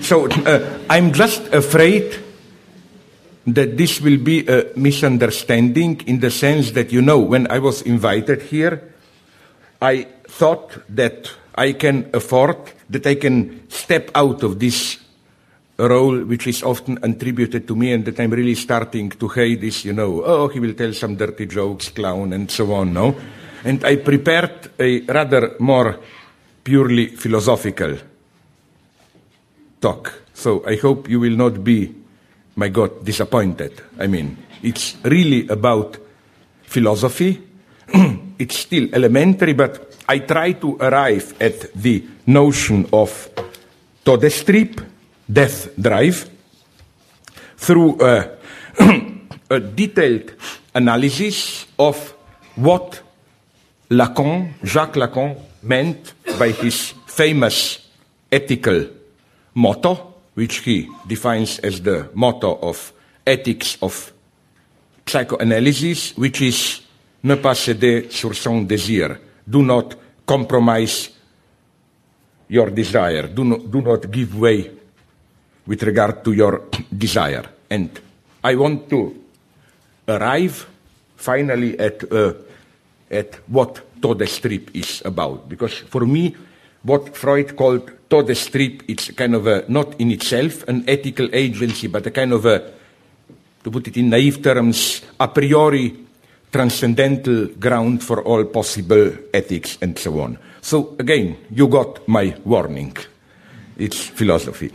So uh, I'm just afraid that this will be a misunderstanding in the sense that, you know, when I was invited here, I thought that I can afford, that I can step out of this role which is often attributed to me and that I'm really starting to hate this, you know, oh, he will tell some dirty jokes, clown, and so on, no? And I prepared a rather more purely philosophical talk. So I hope you will not be, my God, disappointed. I mean, it's really about philosophy. it's still elementary, but I try to arrive at the notion of Todestrieb, death drive, through a, a detailed analysis of what Lacan, Jacques Lacan, meant by his famous ethical motto, which he defines as the motto of ethics of psychoanalysis, which is ne pas céder sur son désir. Do not compromise your desire. Do not, do not give way with regard to your desire. And I want to arrive finally at, uh, at what Todestrieb is about. Because for me, what Freud called Todestrieb, it's kind of a, not in itself an ethical agency, but a kind of a, to put it in naive terms, a priori transcendental ground for all possible ethics and so on. So again, you got my warning. It's philosophy.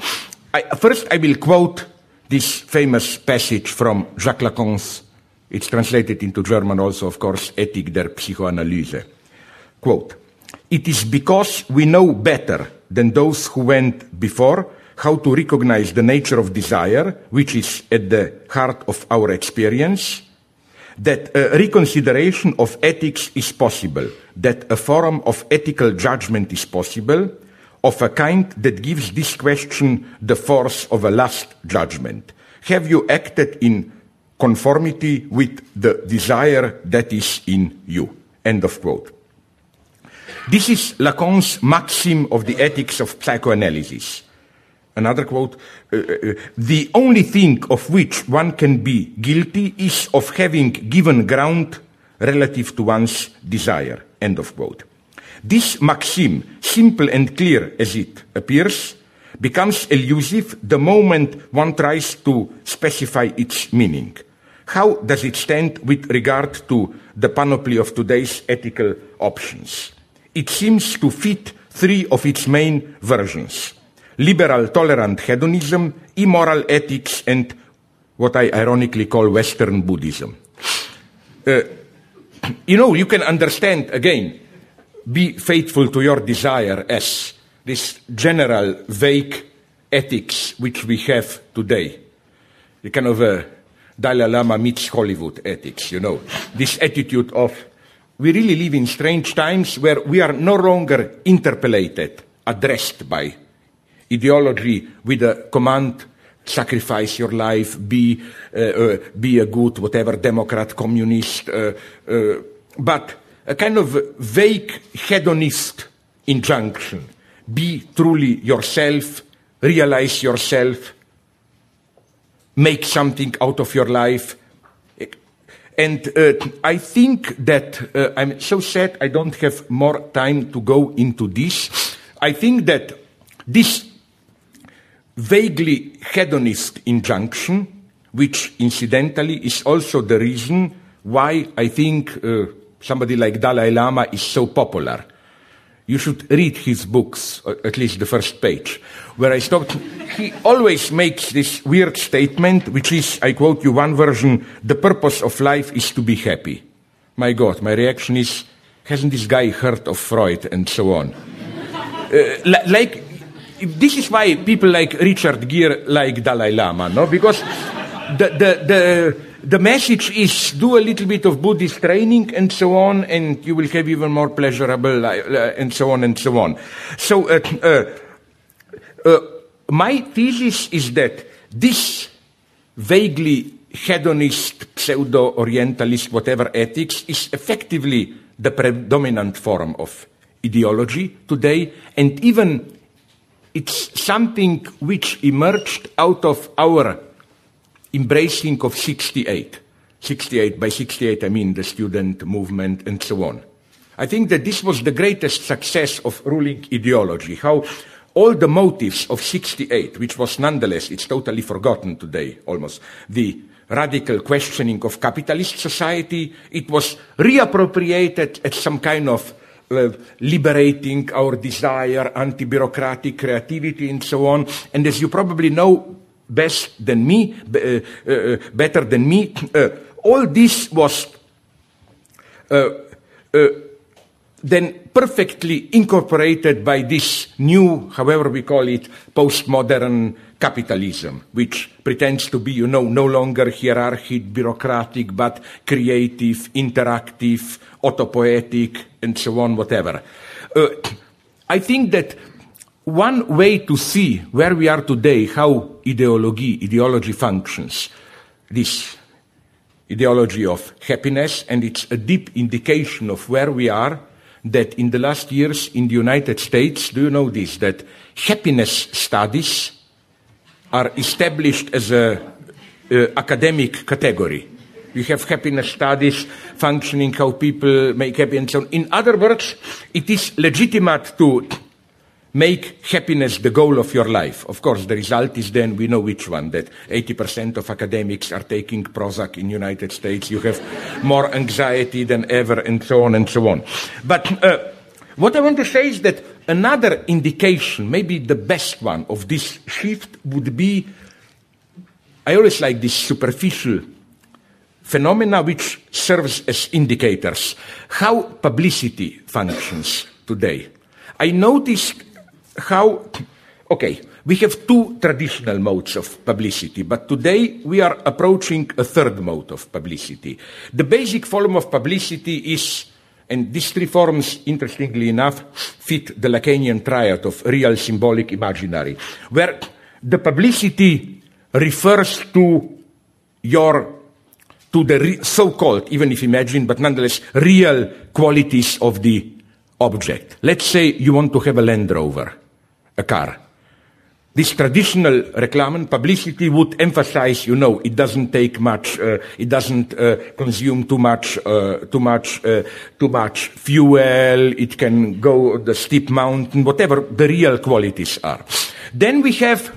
I, first, I will quote this famous passage from Jacques Lacan's, it's translated into German also, of course, Ethik der Psychoanalyse. Quote, it is because we know better than those who went before how to recognize the nature of desire, which is at the heart of our experience, that a reconsideration of ethics is possible, that a forum of ethical judgment is possible, of a kind that gives this question the force of a last judgment. Have you acted in conformity with the desire that is in you? End of quote. This is Lacan's maxim of the ethics of psychoanalysis. Another quote, uh, uh, the only thing of which one can be guilty is of having given ground relative to one's desire. End of quote. This maxim, simple and clear as it appears, becomes elusive the moment one tries to specify its meaning. How does it stand with regard to the panoply of today's ethical options? It seems to fit three of its main versions liberal tolerant hedonism, immoral ethics, and what I ironically call Western Buddhism. Uh, you know, you can understand, again, be faithful to your desire as this general vague ethics which we have today. The kind of a Dalai Lama meets Hollywood ethics, you know. This attitude of we really live in strange times where we are no longer interpellated, addressed by ideology with a command sacrifice your life, be, uh, uh, be a good, whatever, Democrat, communist, uh, uh but a kind of vague hedonist injunction. Be truly yourself, realize yourself, make something out of your life. And uh, I think that uh, I'm so sad I don't have more time to go into this. I think that this vaguely hedonist injunction, which incidentally is also the reason why I think uh, somebody like Dalai Lama is so popular. You should read his books, uh, at least the first page, where I stopped. he always makes this weird statement, which is, I quote you one version, the purpose of life is to be happy. My God, my reaction is, hasn't this guy heard of Freud and so on? Uh, like, this is why people like Richard Gere like Dalai Lama, no? Because the, the, the, the message is do a little bit of Buddhist training and so on, and you will have even more pleasurable life, uh, and so on and so on. So, uh, uh, uh, my thesis is that this vaguely hedonist, pseudo Orientalist, whatever ethics is effectively the predominant form of ideology today, and even it's something which emerged out of our embracing of 68. 68, by 68 I mean the student movement and so on. I think that this was the greatest success of ruling ideology, how all the motives of 68, which was nonetheless, it's totally forgotten today almost, the radical questioning of capitalist society, it was reappropriated as some kind of uh, liberating our desire, anti-bureaucratic creativity and so on. And as you probably know best than me, uh, uh, better than me, uh, all this was uh, uh, then perfectly incorporated by this new, however we call it, postmodern capitalism, which pretends to be, you know, no longer hierarchic, bureaucratic, but creative, interactive, autopoietic, and so on, whatever. Uh, I think that one way to see where we are today, how ideology, ideology functions, this ideology of happiness, and it's a deep indication of where we are, that in the last years in the United States, do you know this, that happiness studies are established as a academic category. You have happiness studies functioning, how people make happy and so on. In other words, it is legitimate to make happiness the goal of your life. Of course, the result is then we know which one, that 80% of academics are taking Prozac in the United States. You have more anxiety than ever and so on and so on. But uh, what I want to say is that another indication, maybe the best one of this shift would be, I always like this superficial phenomena which serves as indicators how publicity functions today. I noticed how, okay, we have two traditional modes of publicity, but today we are approaching a third mode of publicity. The basic form of publicity is, and these three forms, interestingly enough, fit the Lacanian triad of real, symbolic, imaginary, where the publicity refers to your to the so-called, even if imagined, but nonetheless real qualities of the object. Let's say you want to have a Land Rover a car. This traditional reclame publicity would emphasize, you know, it doesn't take much, uh, it doesn't uh, consume too much, uh, too much, uh, too much fuel. It can go the steep mountain, whatever the real qualities are. Then we have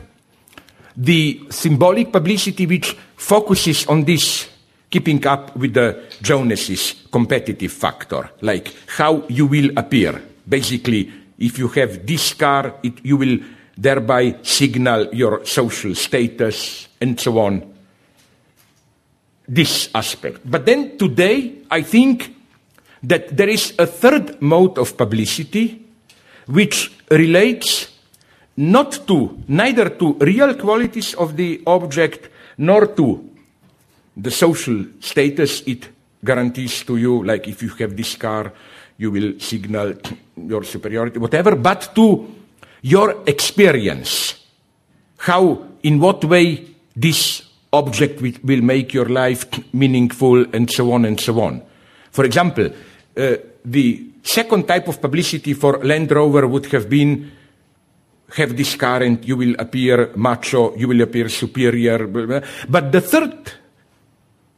the symbolic publicity which focuses on this keeping up with the Joneses competitive factor, like how you will appear. Basically, if you have this car, it, you will thereby signal your social status and so on. This aspect. But then today, I think that there is a third mode of publicity which relates not to, neither to real qualities of the object nor to the social status it guarantees to you, like if you have this car, you will signal your superiority, whatever, but to your experience. How, in what way this object will make your life meaningful and so on and so on. For example, uh, the second type of publicity for Land Rover would have been have this car and you will appear macho, you will appear superior. But the third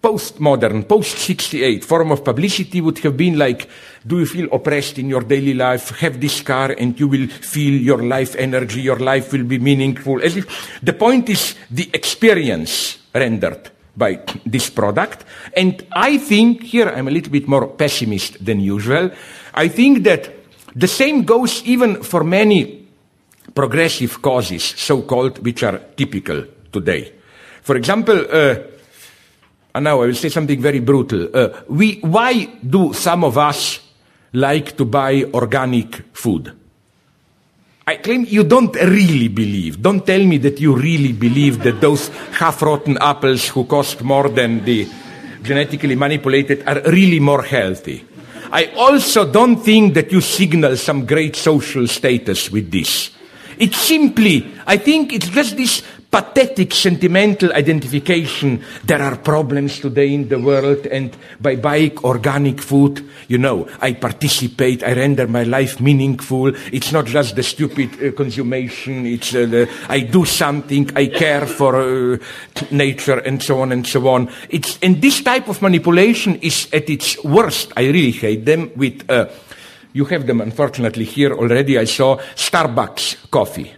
postmodern, post 68 form of publicity would have been like, do you feel oppressed in your daily life? Have this car and you will feel your life energy, your life will be meaningful. As if the point is the experience rendered by this product. And I think here I'm a little bit more pessimist than usual. I think that the same goes even for many progressive causes, so called, which are typical today. For example, uh, and now I will say something very brutal. Uh, we, why do some of us like to buy organic food? I claim you don't really believe. Don't tell me that you really believe that those half-rotten apples who cost more than the genetically manipulated are really more healthy. I also don't think that you signal some great social status with this. It's simply, I think it's just this pathetic sentimental identification. There are problems today in the world, and by buying organic food, you know, I participate, I render my life meaningful. It's not just the stupid uh, it's uh, the, I do something, I care for uh, nature, and so on and so on. It's, and this type of manipulation is at its worst. I really hate them with, uh, you have them unfortunately here already. I saw Starbucks coffee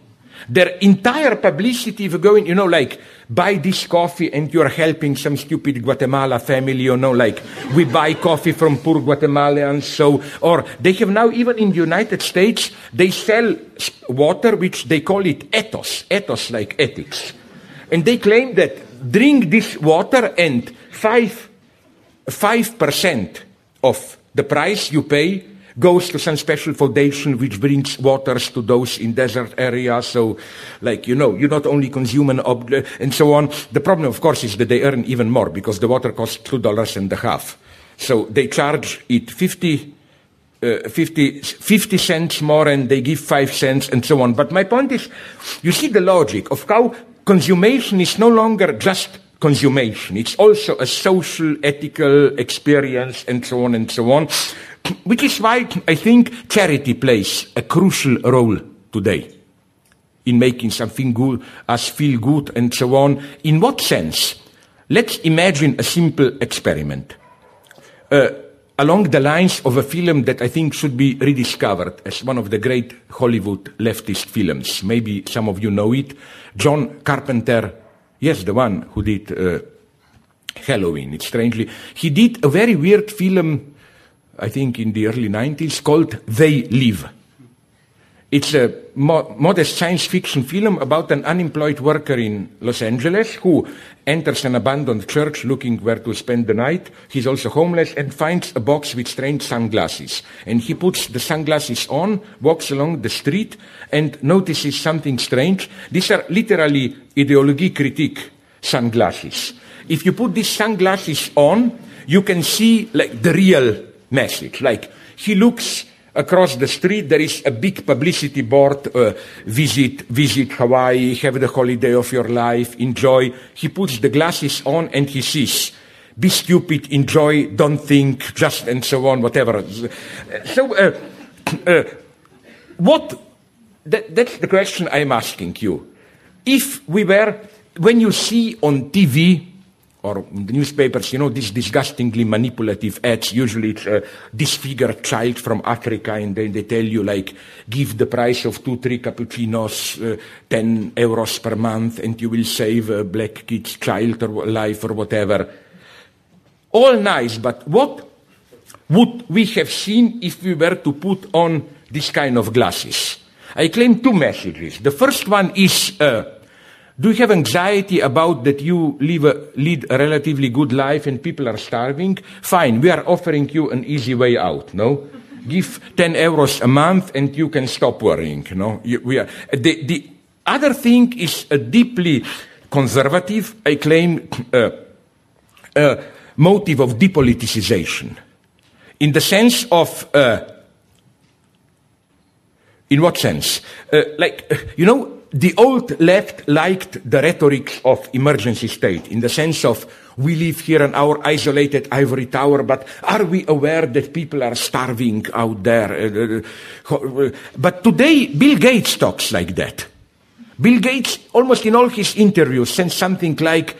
their entire publicity, if going, you know, like, buy this coffee and you're helping some stupid Guatemala family, you know, like, we buy coffee from poor Guatemalans, so, or they have now, even in the United States, they sell water which they call it ethos, ethos like ethics. And they claim that drink this water and five, five percent of the price you pay goes to some special foundation which brings waters to those in desert areas. So, like, you know, you not only consume an and so on. The problem, of course, is that they earn even more because the water costs two dollars and a half. So they charge it 50, uh, 50, 50 cents more and they give five cents and so on. But my point is, you see the logic of how consummation is no longer just consummation. It's also a social, ethical experience and so on and so on. Which is why I think charity plays a crucial role today in making something good, us feel good, and so on. In what sense? Let's imagine a simple experiment. Uh, along the lines of a film that I think should be rediscovered as one of the great Hollywood leftist films. Maybe some of you know it. John Carpenter, yes, the one who did uh, Halloween. It's strangely, he did a very weird film I think in the early 90s, called They Live. It's a mo- modest science fiction film about an unemployed worker in Los Angeles who enters an abandoned church looking where to spend the night. He's also homeless and finds a box with strange sunglasses. And he puts the sunglasses on, walks along the street, and notices something strange. These are literally ideology critique sunglasses. If you put these sunglasses on, you can see like the real message. Like he looks across the street, there is a big publicity board, uh, visit, visit Hawaii, have the holiday of your life, enjoy. He puts the glasses on and he sees, be stupid, enjoy, don't think, just and so on, whatever. So, uh, uh, what, that, that's the question I'm asking you. If we were, when you see on TV, or newspapers, you know, these disgustingly manipulative ads. Usually it's a disfigured child from Africa, and then they tell you, like, give the price of two, three cappuccinos, uh, 10 euros per month, and you will save a black kid's child or life or whatever. All nice, but what would we have seen if we were to put on this kind of glasses? I claim two messages. The first one is, uh, do you have anxiety about that you live a, lead a relatively good life and people are starving? Fine, we are offering you an easy way out, no? Give 10 euros a month and you can stop worrying, no? We are, the, the other thing is a deeply conservative, I claim, uh, uh, motive of depoliticization. In the sense of, uh, in what sense? Uh, like, you know, the old left liked the rhetoric of emergency state in the sense of we live here in our isolated ivory tower, but are we aware that people are starving out there? Uh, uh, uh, but today, Bill Gates talks like that. Bill Gates, almost in all his interviews, says something like,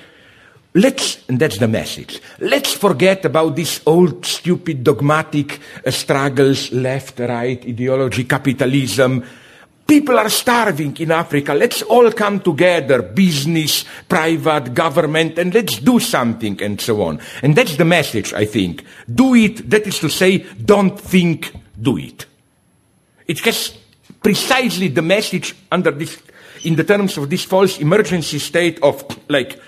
let's, and that's the message, let's forget about these old, stupid, dogmatic uh, struggles, left, right, ideology, capitalism, People are starving in Africa. Let's all come together, business, private, government, and let's do something and so on. And that's the message, I think. Do it, that is to say, don't think, do it. It has precisely the message under this, in the terms of this false emergency state of like,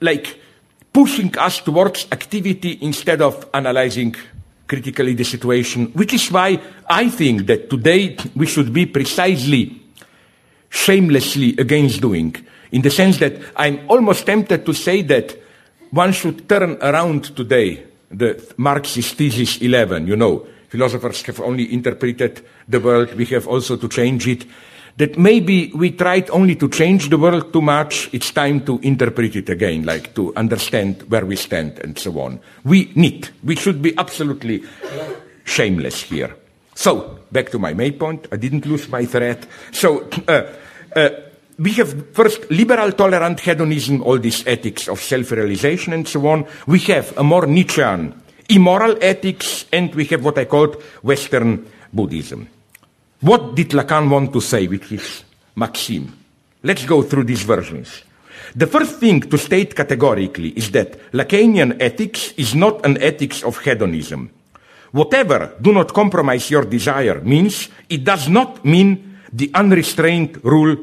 like pushing us towards activity instead of analyzing critically the situation, which is why I think that today we should be precisely shamelessly against doing, in the sense that I'm almost tempted to say that one should turn around today the Marxist thesis 11, you know, philosophers have only interpreted the world, we have also to change it. That maybe we tried only to change the world too much. It's time to interpret it again, like to understand where we stand and so on. We need, we should be absolutely shameless here. So, back to my main point. I didn't lose my thread. So, uh, uh, we have first liberal tolerant hedonism, all these ethics of self-realization and so on. We have a more Nietzschean immoral ethics, and we have what I called Western Buddhism. What did Lacan want to say with his maxim? Let's go through these versions. The first thing to state categorically is that Lacanian ethics is not an ethics of hedonism. Whatever do not compromise your desire means it does not mean the unrestrained rule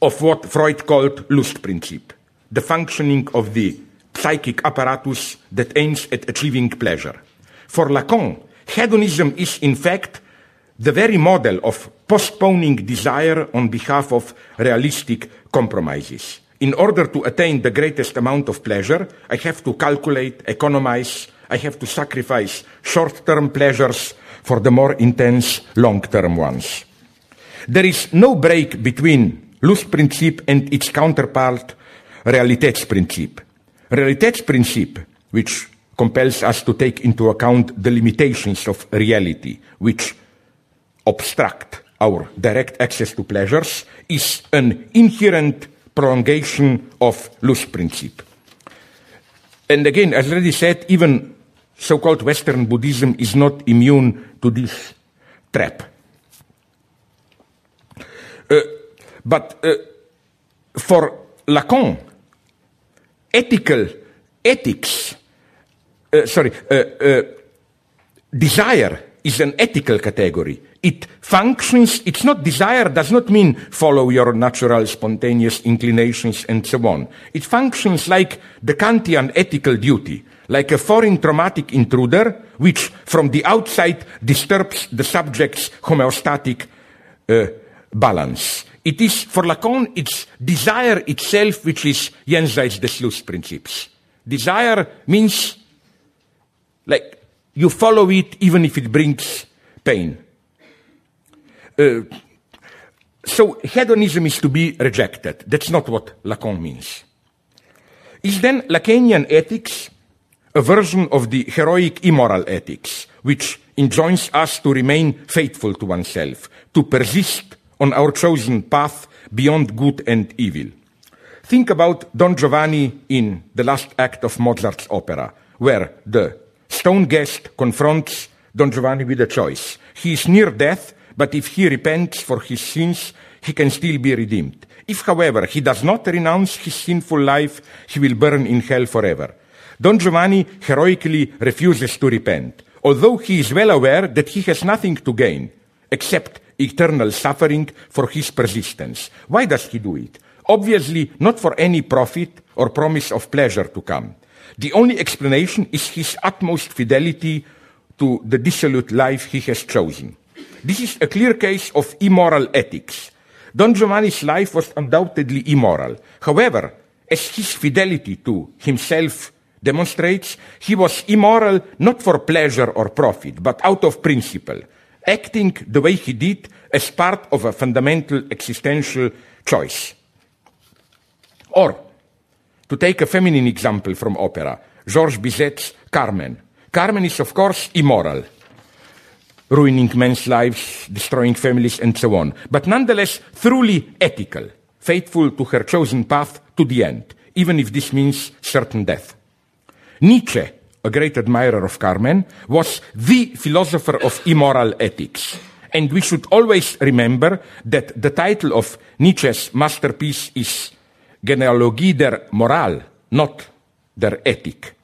of what Freud called Lustprinzip, the functioning of the psychic apparatus that aims at achieving pleasure. For Lacan, hedonism is in fact the very model of postponing desire on behalf of realistic compromises. In order to attain the greatest amount of pleasure, I have to calculate, economize, I have to sacrifice short term pleasures for the more intense long term ones. There is no break between Lustprinzip and its counterpart, Realitätsprinzip. Realitätsprinzip, which compels us to take into account the limitations of reality, which obstruct our direct access to pleasures is an inherent prolongation of Lustprinzip. And again, as already said, even so-called Western Buddhism is not immune to this trap. Uh, but uh, for Lacan, ethical ethics, uh, sorry, uh, uh, desire is an ethical category. It functions, it's not desire, does not mean follow your natural spontaneous inclinations and so on. It functions like the Kantian ethical duty, like a foreign traumatic intruder, which from the outside disturbs the subject's homeostatic uh, balance. It is, for Lacan, it's desire itself which is jenseits des Lustprinzips. Desire means, like, you follow it even if it brings pain. Uh, so hedonism is to be rejected. That's not what Lacan means. Is then Lacanian ethics a version of the heroic immoral ethics, which enjoins us to remain faithful to oneself, to persist on our chosen path beyond good and evil? Think about Don Giovanni in the last act of Mozart's opera, where the stone guest confronts Don Giovanni with a choice. He is near death, but if he repents for his sins, he can still be redeemed. If, however, he does not renounce his sinful life, he will burn in hell forever. Don Giovanni heroically refuses to repent, although he is well aware that he has nothing to gain except eternal suffering for his persistence. Why does he do it? Obviously, not for any profit or promise of pleasure to come. The only explanation is his utmost fidelity to the dissolute life he has chosen. This is a clear case of immoral ethics. Don Giovanni's life was undoubtedly immoral. However, as his fidelity to himself demonstrates, he was immoral not for pleasure or profit, but out of principle, acting the way he did as part of a fundamental existential choice. Or, to take a feminine example from opera, Georges Bizet's Carmen. Carmen is, of course, immoral, ruining men's lives, destroying families, and so on, but nonetheless truly ethical, faithful to her chosen path to the end, even if this means certain death. Nietzsche, a great admirer of Carmen, was the philosopher of immoral ethics. And we should always remember that the title of Nietzsche's masterpiece is Genealogie der Moral, not der Ethik.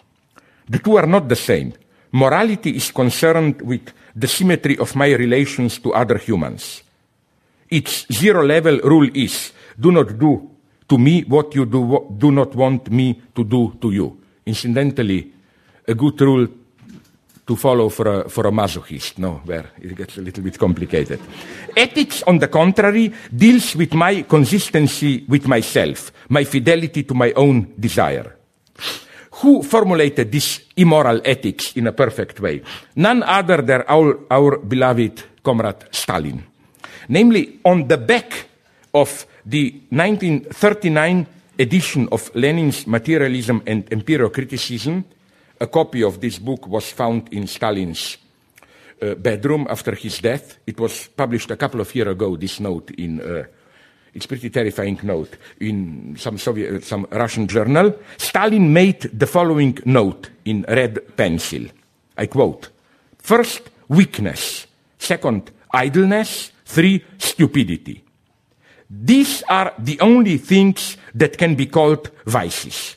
The two are not the same. Morality is concerned with the symmetry of my relations to other humans. Its zero level rule is do not do to me what you do, do not want me to do to you. Incidentally, a good rule to follow for a, for a masochist, no, where it gets a little bit complicated. Ethics, on the contrary, deals with my consistency with myself, my fidelity to my own desire. Who formulated this immoral ethics in a perfect way? None other than our, our beloved comrade Stalin. namely on the back of the 1939 edition of Lenin's Materialism and Empirical A copy of this book was found in Stalin's uh, bedroom after his death. It was published a couple of years ago, this note in, uh, it's pretty terrifying note, in some Soviet, uh, some Russian journal. Stalin made the following note in red pencil. I quote, first, weakness. Second, idleness. Three, stupidity. These are the only things that can be called vices.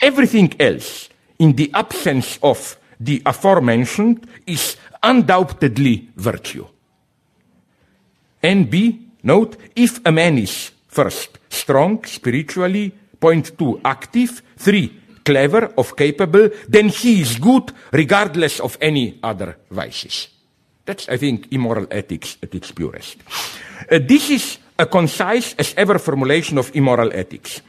Everything else, in the absence of the aforementioned, is undoubtedly virtue. And B, note, if a man is first strong spiritually, point two, active, three, clever, of capable, then he is good regardless of any other vices. That's, I think, immoral ethics at its purest. Uh, this is a concise as ever formulation of immoral ethics.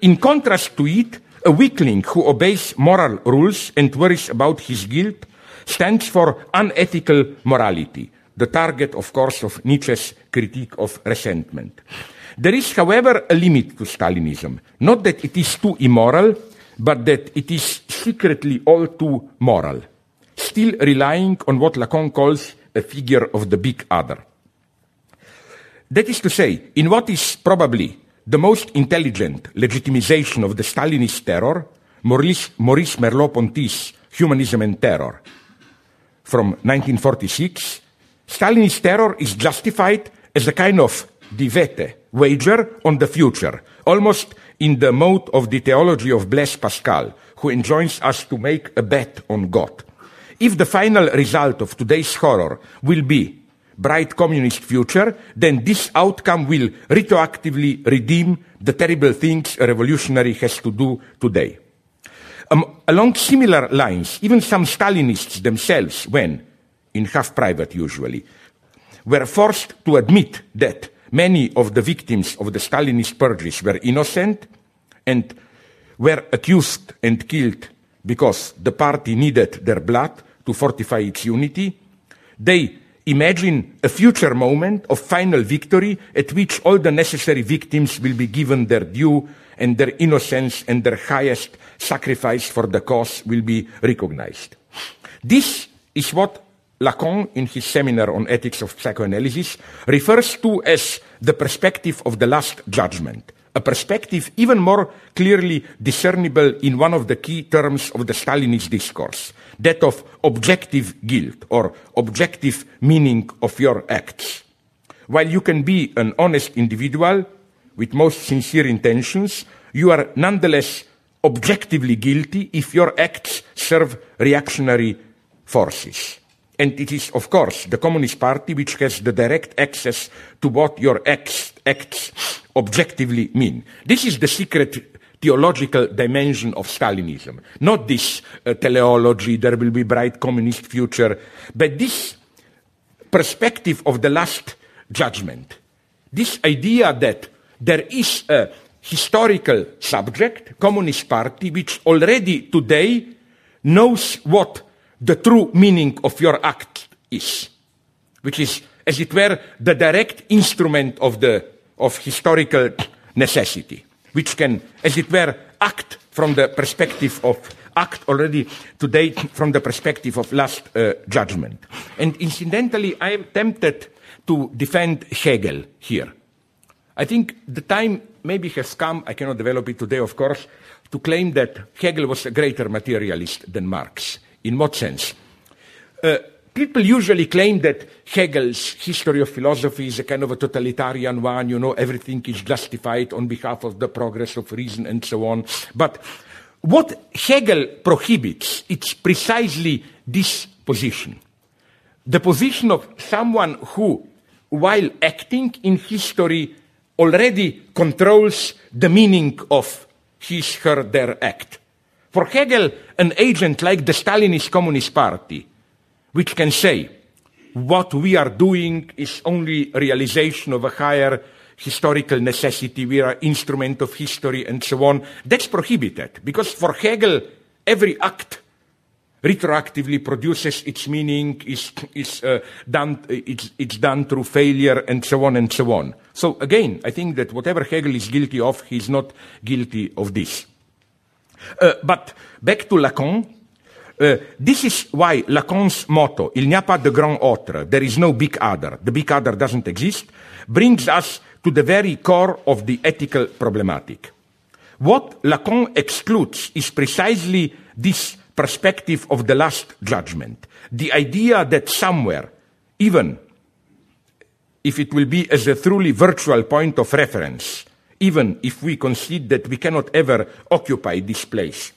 In contrast to it, a weakling who obeys moral rules and worries about his guilt stands for unethical morality, the target, of course, of Nietzsche's critique of resentment. There is, however, a limit to Stalinism. Not that it is too immoral, but that it is secretly all too moral, still relying on what Lacan calls a figure of the big other. That is to say, in what is probably the most intelligent legitimization of the Stalinist terror, Maurice, Maurice Merleau-Ponty's Humanism and Terror from 1946, Stalinist terror is justified as a kind of divete, wager on the future, almost in the mode of the theology of Blaise Pascal, who enjoins us to make a bet on God. If the final result of today's horror will be bright communist future, then this outcome will retroactively redeem the terrible things a revolutionary has to do today. Um, along similar lines, even some Stalinists themselves, when, in half private usually, were forced to admit that many of the victims of the Stalinist purges were innocent and were accused and killed because the party needed their blood to fortify its unity. They Imagine a future moment of final victory at which all the necessary victims will be given their due and their innocence and their highest sacrifice for the cause will be recognized. This is what Lacan, in his seminar on ethics of psychoanalysis, refers to as the perspective of the last judgment, a perspective even more clearly discernible in one of the key terms of the Stalinist discourse, that of objective guilt or objective meaning of your acts. While you can be an honest individual with most sincere intentions, you are nonetheless objectively guilty if your acts serve reactionary forces. And it is, of course, the Communist Party which has the direct access to what your acts, acts objectively mean. This is the secret theological dimension of Stalinism. Not this uh, teleology, there will be bright communist future, but this perspective of the last judgment. This idea that there is a historical subject, Communist Party, which already today knows what the true meaning of your act is, which is, as it were, the direct instrument of the of historical necessity which can, as it were, act from the perspective of act already today from the perspective of last uh, judgment. And incidentally, I am tempted to defend Hegel here. I think the time maybe has come, I cannot develop it today, of course, to claim that Hegel was a greater materialist than Marx. In what sense? Uh, people usually claim that Hegel's history of philosophy is a kind of a totalitarian one, you know, everything is justified on behalf of the progress of reason and so on. But what Hegel prohibits, it's precisely this position. The position of someone who, while acting in history, already controls the meaning of his, her, their act. For Hegel, an agent like the Stalinist Communist Party which can say what we are doing is only realization of a higher historical necessity, we are instrument of history and so on. That's prohibited because for Hegel, every act retroactively produces its meaning, is, is uh, done, it's, it's done through failure, and so on and so on. So again, I think that whatever Hegel is guilty of, he's not guilty of this. Uh, but back to Lacan. Uh, this is why Lacan's motto, Il n'y a pas de grand autre, there is no big other, the big other doesn't exist, brings us to the very core of the ethical problematic. What Lacan excludes is precisely this perspective of the last judgment. The idea that somewhere, even if it will be as a truly virtual point of reference, even if we concede that we cannot ever occupy this place,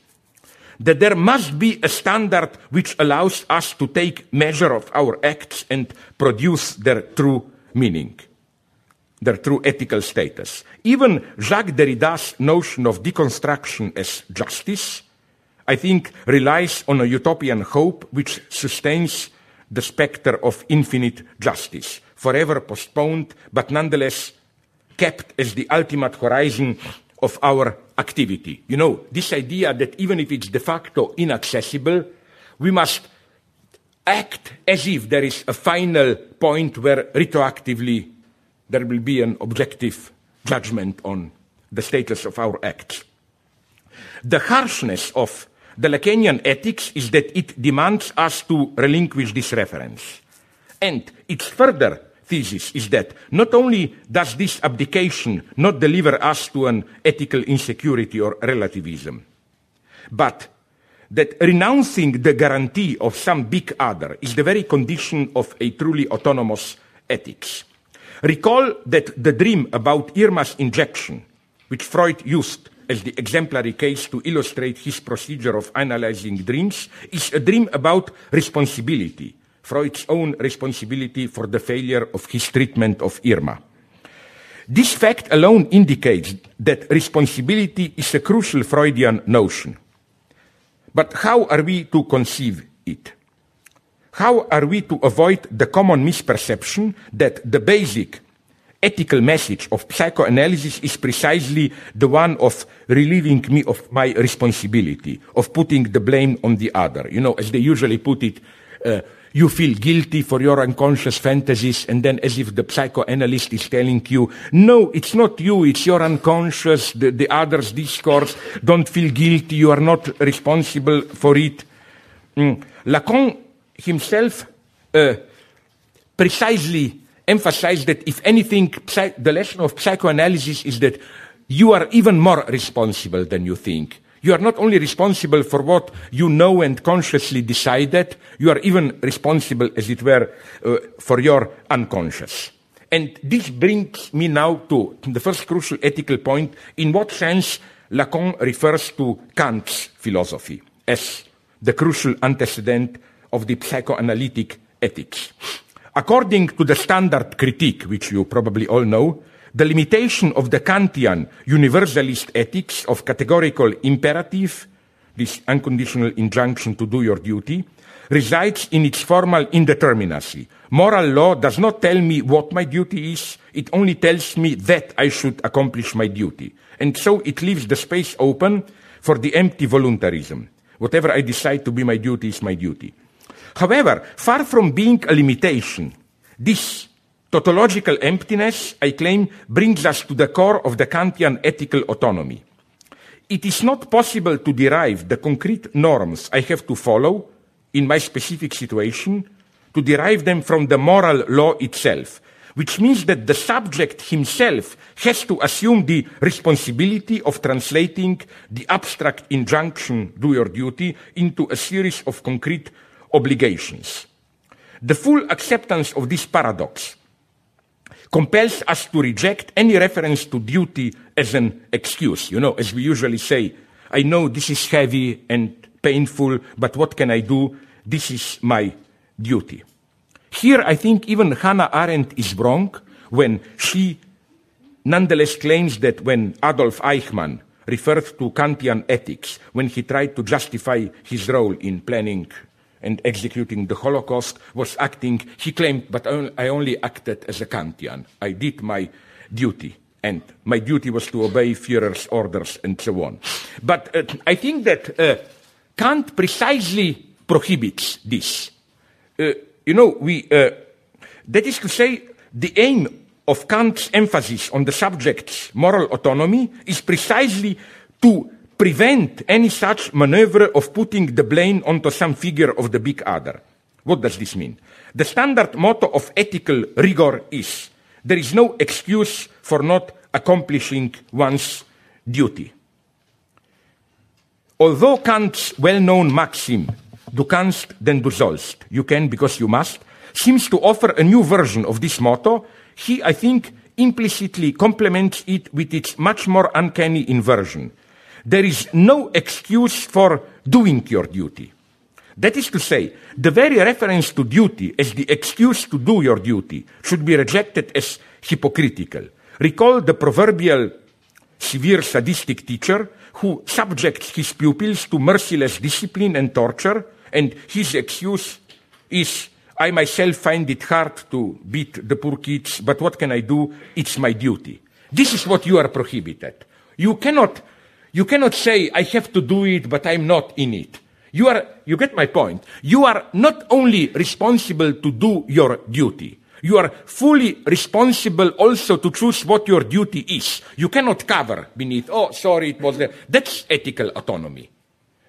that there must be a standard which allows us to take measure of our acts and produce their true meaning, their true ethical status. Even Jacques Derrida's notion of deconstruction as justice I think, relies on a utopian hope which sustains the specter of infinite justice, forever postponed, but nonetheless kept as the ultimate horizon of our activity. You know, this idea that even if it's de facto inaccessible, we must act as if there is a final point where retroactively there will be an objective judgment on the status of our acts. The harshness of the Lacanian ethics is that it demands us to relinquish this reference. And its further thesis is that not only does this abdication not deliver us to an ethical insecurity or relativism, but that renouncing the guarantee of some big other is the very condition of a truly autonomous ethics. Recall that the dream about Irma's injection, which Freud used as the exemplary case to illustrate his procedure of analyzing dreams, is a dream about responsibility, Freud's own responsibility for the failure of his treatment of Irma. This fact alone indicates that responsibility is a crucial Freudian notion. But how are we to conceive it? How are we to avoid the common misperception that the basic ethical message of psychoanalysis is precisely the one of relieving me of my responsibility, of putting the blame on the other. You know, as they usually put it, uh, you feel guilty for your unconscious fantasies, and then as if the psychoanalyst is telling you, no, it's not you, it's your unconscious, the, the other's discourse, don't feel guilty, you are not responsible for it. Mm. Lacan himself uh, precisely emphasize that if anything, the lesson of psychoanalysis is that you are even more responsible than you think. You are not only responsible for what you know and consciously decided, you are even responsible, as it were, uh, for your unconscious. And this brings me now to the first crucial ethical point. In what sense Lacan refers to Kant's philosophy as the crucial antecedent of the psychoanalytic ethics. According to the standard critique, which you probably all know, the limitation of the Kantian universalist ethics of categorical imperative, this unconditional injunction to do your duty, resides in its formal indeterminacy. Moral law does not tell me what my duty is, it only tells me that I should accomplish my duty. And so it leaves the space open for the empty voluntarism. Whatever I decide to be my duty is my duty. However, far from being a limitation, this tautological emptiness, I claim, brings us to the core of the Kantian ethical autonomy. It is not possible to derive the concrete norms I have to follow in my specific situation, to derive them from the moral law itself, which means that the subject himself has to assume the responsibility of translating the abstract injunction, do your duty, into a series of concrete obligations. The full acceptance of this paradox compels us to reject any reference to duty as an excuse. You know, as we usually say, I know this is heavy and painful, but what can I do? This is my duty. Here, I think even Hannah Arendt is wrong when she nonetheless claims that when Adolf Eichmann referred to Kantian ethics, when he tried to justify his role in planning and executing the Holocaust was acting, he claimed, but I only acted as a Kantian. I did my duty, and my duty was to obey Führer's orders and so on. But uh, I think that uh, Kant precisely prohibits this. Uh, you know, we, uh, that is to say, the aim of Kant's emphasis on the subject's moral autonomy is precisely to prevent any such maneuver of putting the blame onto some figure of the big other. What does this mean? The standard motto of ethical rigor is there is no excuse for not accomplishing one's duty. Although Kant's well known maxim, du kannst, denn du sollst, you can because you must, seems to offer a new version of this motto, he, I think, implicitly complements it with its much more uncanny inversion. There is no excuse for doing your duty. That is to say, the very reference to duty as the excuse to do your duty should be rejected as hypocritical. Recall the proverbial severe sadistic teacher who subjects his pupils to merciless discipline and torture, and his excuse is, I myself find it hard to beat the poor kids, but what can I do? It's my duty. This is what you are prohibited. You cannot, you cannot say, I have to do it, but I'm not in it. You are, you get my point. You are not only responsible to do your duty, you are fully responsible also to choose what your duty is. You cannot cover beneath, oh, sorry, it was there. That's ethical autonomy.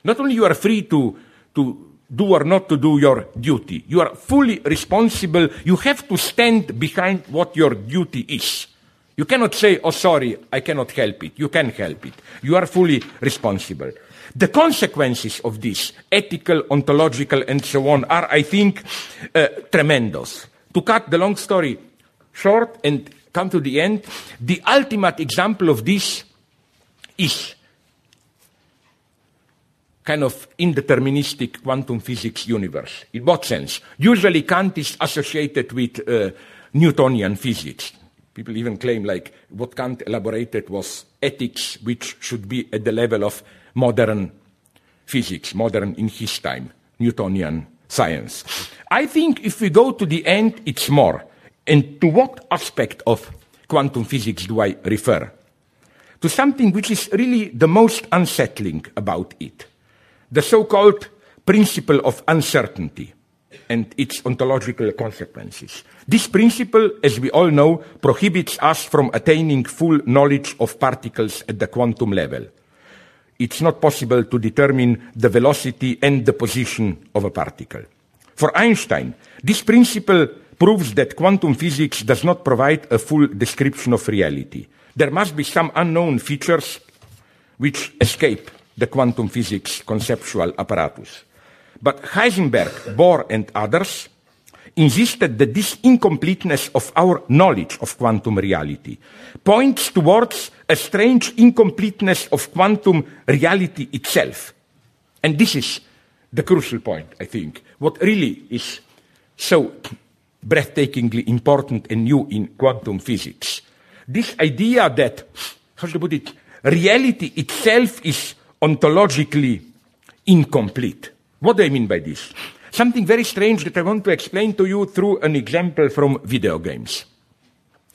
Not only you are free to, to do or not to do your duty, you are fully responsible. You have to stand behind what your duty is. You cannot say, oh, sorry, I cannot help it. You can help it. You are fully responsible. The consequences of this, ethical, ontological, and so on, are, I think, uh, tremendous. To cut the long story short and come to the end, the ultimate example of this is kind of indeterministic quantum physics universe. In what sense? Usually Kant is associated with uh, Newtonian physics. People even claim like what Kant elaborated was ethics, which should be at the level of modern physics, modern in his time, Newtonian science. I think if we go to the end, it's more. And to what aspect of quantum physics do I refer? To something which is really the most unsettling about it the so called principle of uncertainty and its ontological consequences. This principle, as we all know, prohibits us from attaining full knowledge of particles at the quantum level. It's not possible to determine the velocity and the position of a particle. For Einstein, this principle proves that quantum physics does not provide a full description of reality. There must be some unknown features which escape the quantum physics conceptual apparatus. But Heisenberg, Bohr, and others insisted that this incompleteness of our knowledge of quantum reality points towards a strange incompleteness of quantum reality itself. And this is the crucial point, I think. What really is so breathtakingly important and new in quantum physics. This idea that, how to put it, reality itself is ontologically incomplete. What do I mean by this? Something very strange that I want to explain to you through an example from video games.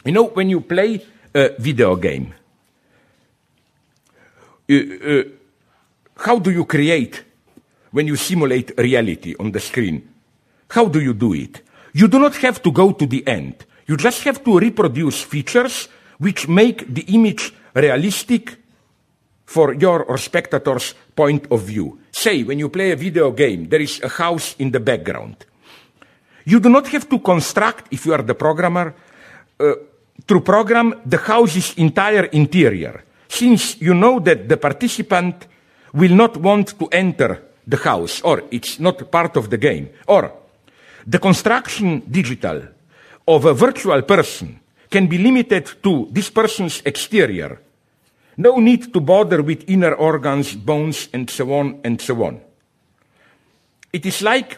You know, when you play a video game, uh, uh, how do you create when you simulate reality on the screen? How do you do it? You do not have to go to the end. You just have to reproduce features which make the image realistic for your or spectator's point of view. Say, when you play a video game, there is a house in the background. You do not have to construct, if you are the programmer, uh, to program the house's entire interior, since you know that the participant will not want to enter the house, or it's not part of the game, or the construction digital of a virtual person can be limited to this person's exterior, no need to bother with inner organs, bones, and so on and so on. It is like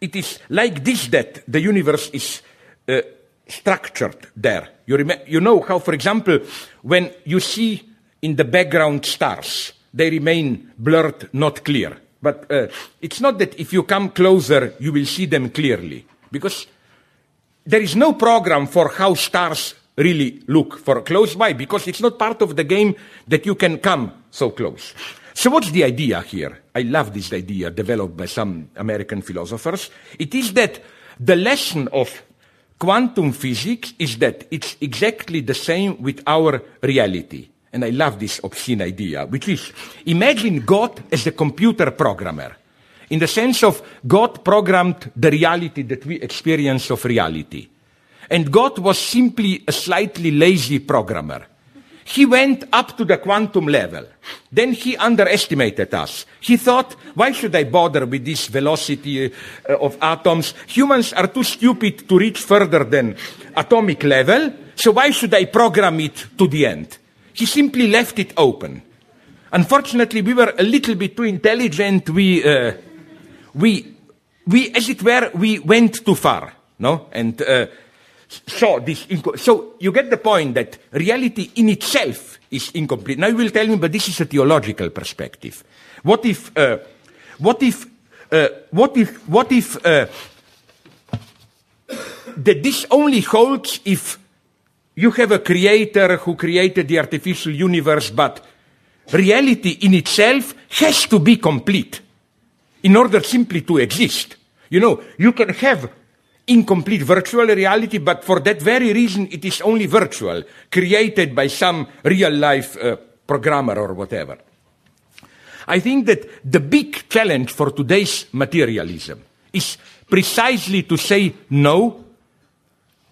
it is like this that the universe is uh, structured there. You, rem- you know how, for example, when you see in the background stars, they remain blurred, not clear. But uh, it's not that if you come closer, you will see them clearly, because there is no program for how stars really look for close by because it's not part of the game that you can come so close. So what's the idea here? I love this idea developed by some American philosophers. It is that the lesson of quantum physics is that it's exactly the same with our reality. And I love this obscene idea, which is imagine God as a computer programmer. In the sense of God programmed the reality that we experience of reality. And God was simply a slightly lazy programmer. He went up to the quantum level. Then he underestimated us. He thought, why should I bother with this velocity uh, of atoms? Humans are too stupid to reach further than atomic level, so why should I program it to the end? He simply left it open. Unfortunately, we were a little bit too intelligent. We, uh, we, we, as it were, we went too far, no? And, uh, saw this. So you get the point that reality in itself is incomplete. Now you will tell me, but this is a theological perspective. What if, uh, what if, uh, what if, what if uh, that this only holds if you have a creator who created the artificial universe, but reality in itself has to be complete in order simply to exist. You know, you can have incomplete virtual reality, but for that very reason, it is only virtual, created by some real life uh, programmer or whatever. I think that the big challenge for today's materialism is precisely to say no.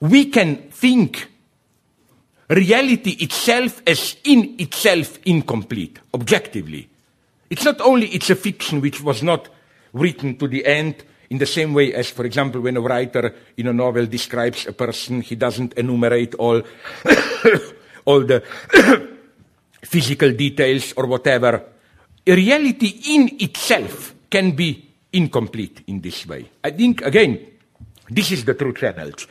We can think reality itself as in itself incomplete, objectively. It's not only it's a fiction which was not written to the end, in the same way as, for example, when a writer in a novel describes a person, he doesn't enumerate all, all the physical details or whatever. Reality in itself can be incomplete in this way. I think, again, this is the true challenge,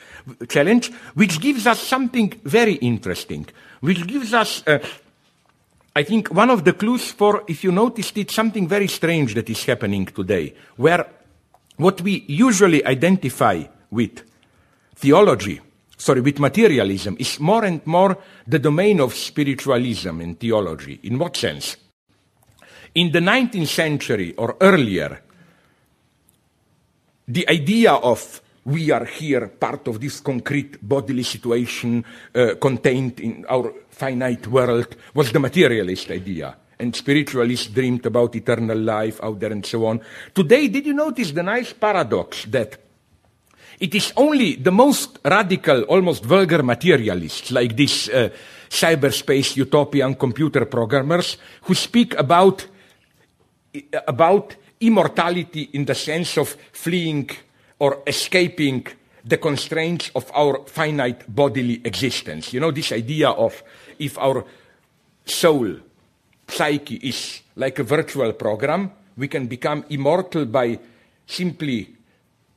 challenge which gives us something very interesting, which gives us, uh, I think, one of the clues for, if you noticed it, something very strange that is happening today, where what we usually identify with theology, sorry, with materialism, is more and more the domain of spiritualism and theology. In what sense? In the 19th century or earlier, the idea of we are here part of this concrete bodily situation uh, contained in our finite world was the materialist idea and spiritualists dreamed about eternal life out there and so on. Today, did you notice the nice paradox that it is only the most radical, almost vulgar materialists like these uh, cyberspace utopian computer programmers who speak about, about immortality in the sense of fleeing or escaping the constraints of our finite bodily existence. You know, this idea of if our soul psyche is like a virtual program. We can become immortal by simply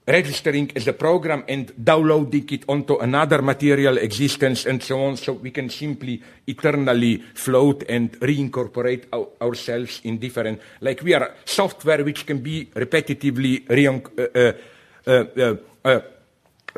registering as a program and downloading it onto another material existence and so on. So we can simply eternally float and reincorporate our, ourselves in different, like we are software which can be repetitively re- uh, uh, uh, uh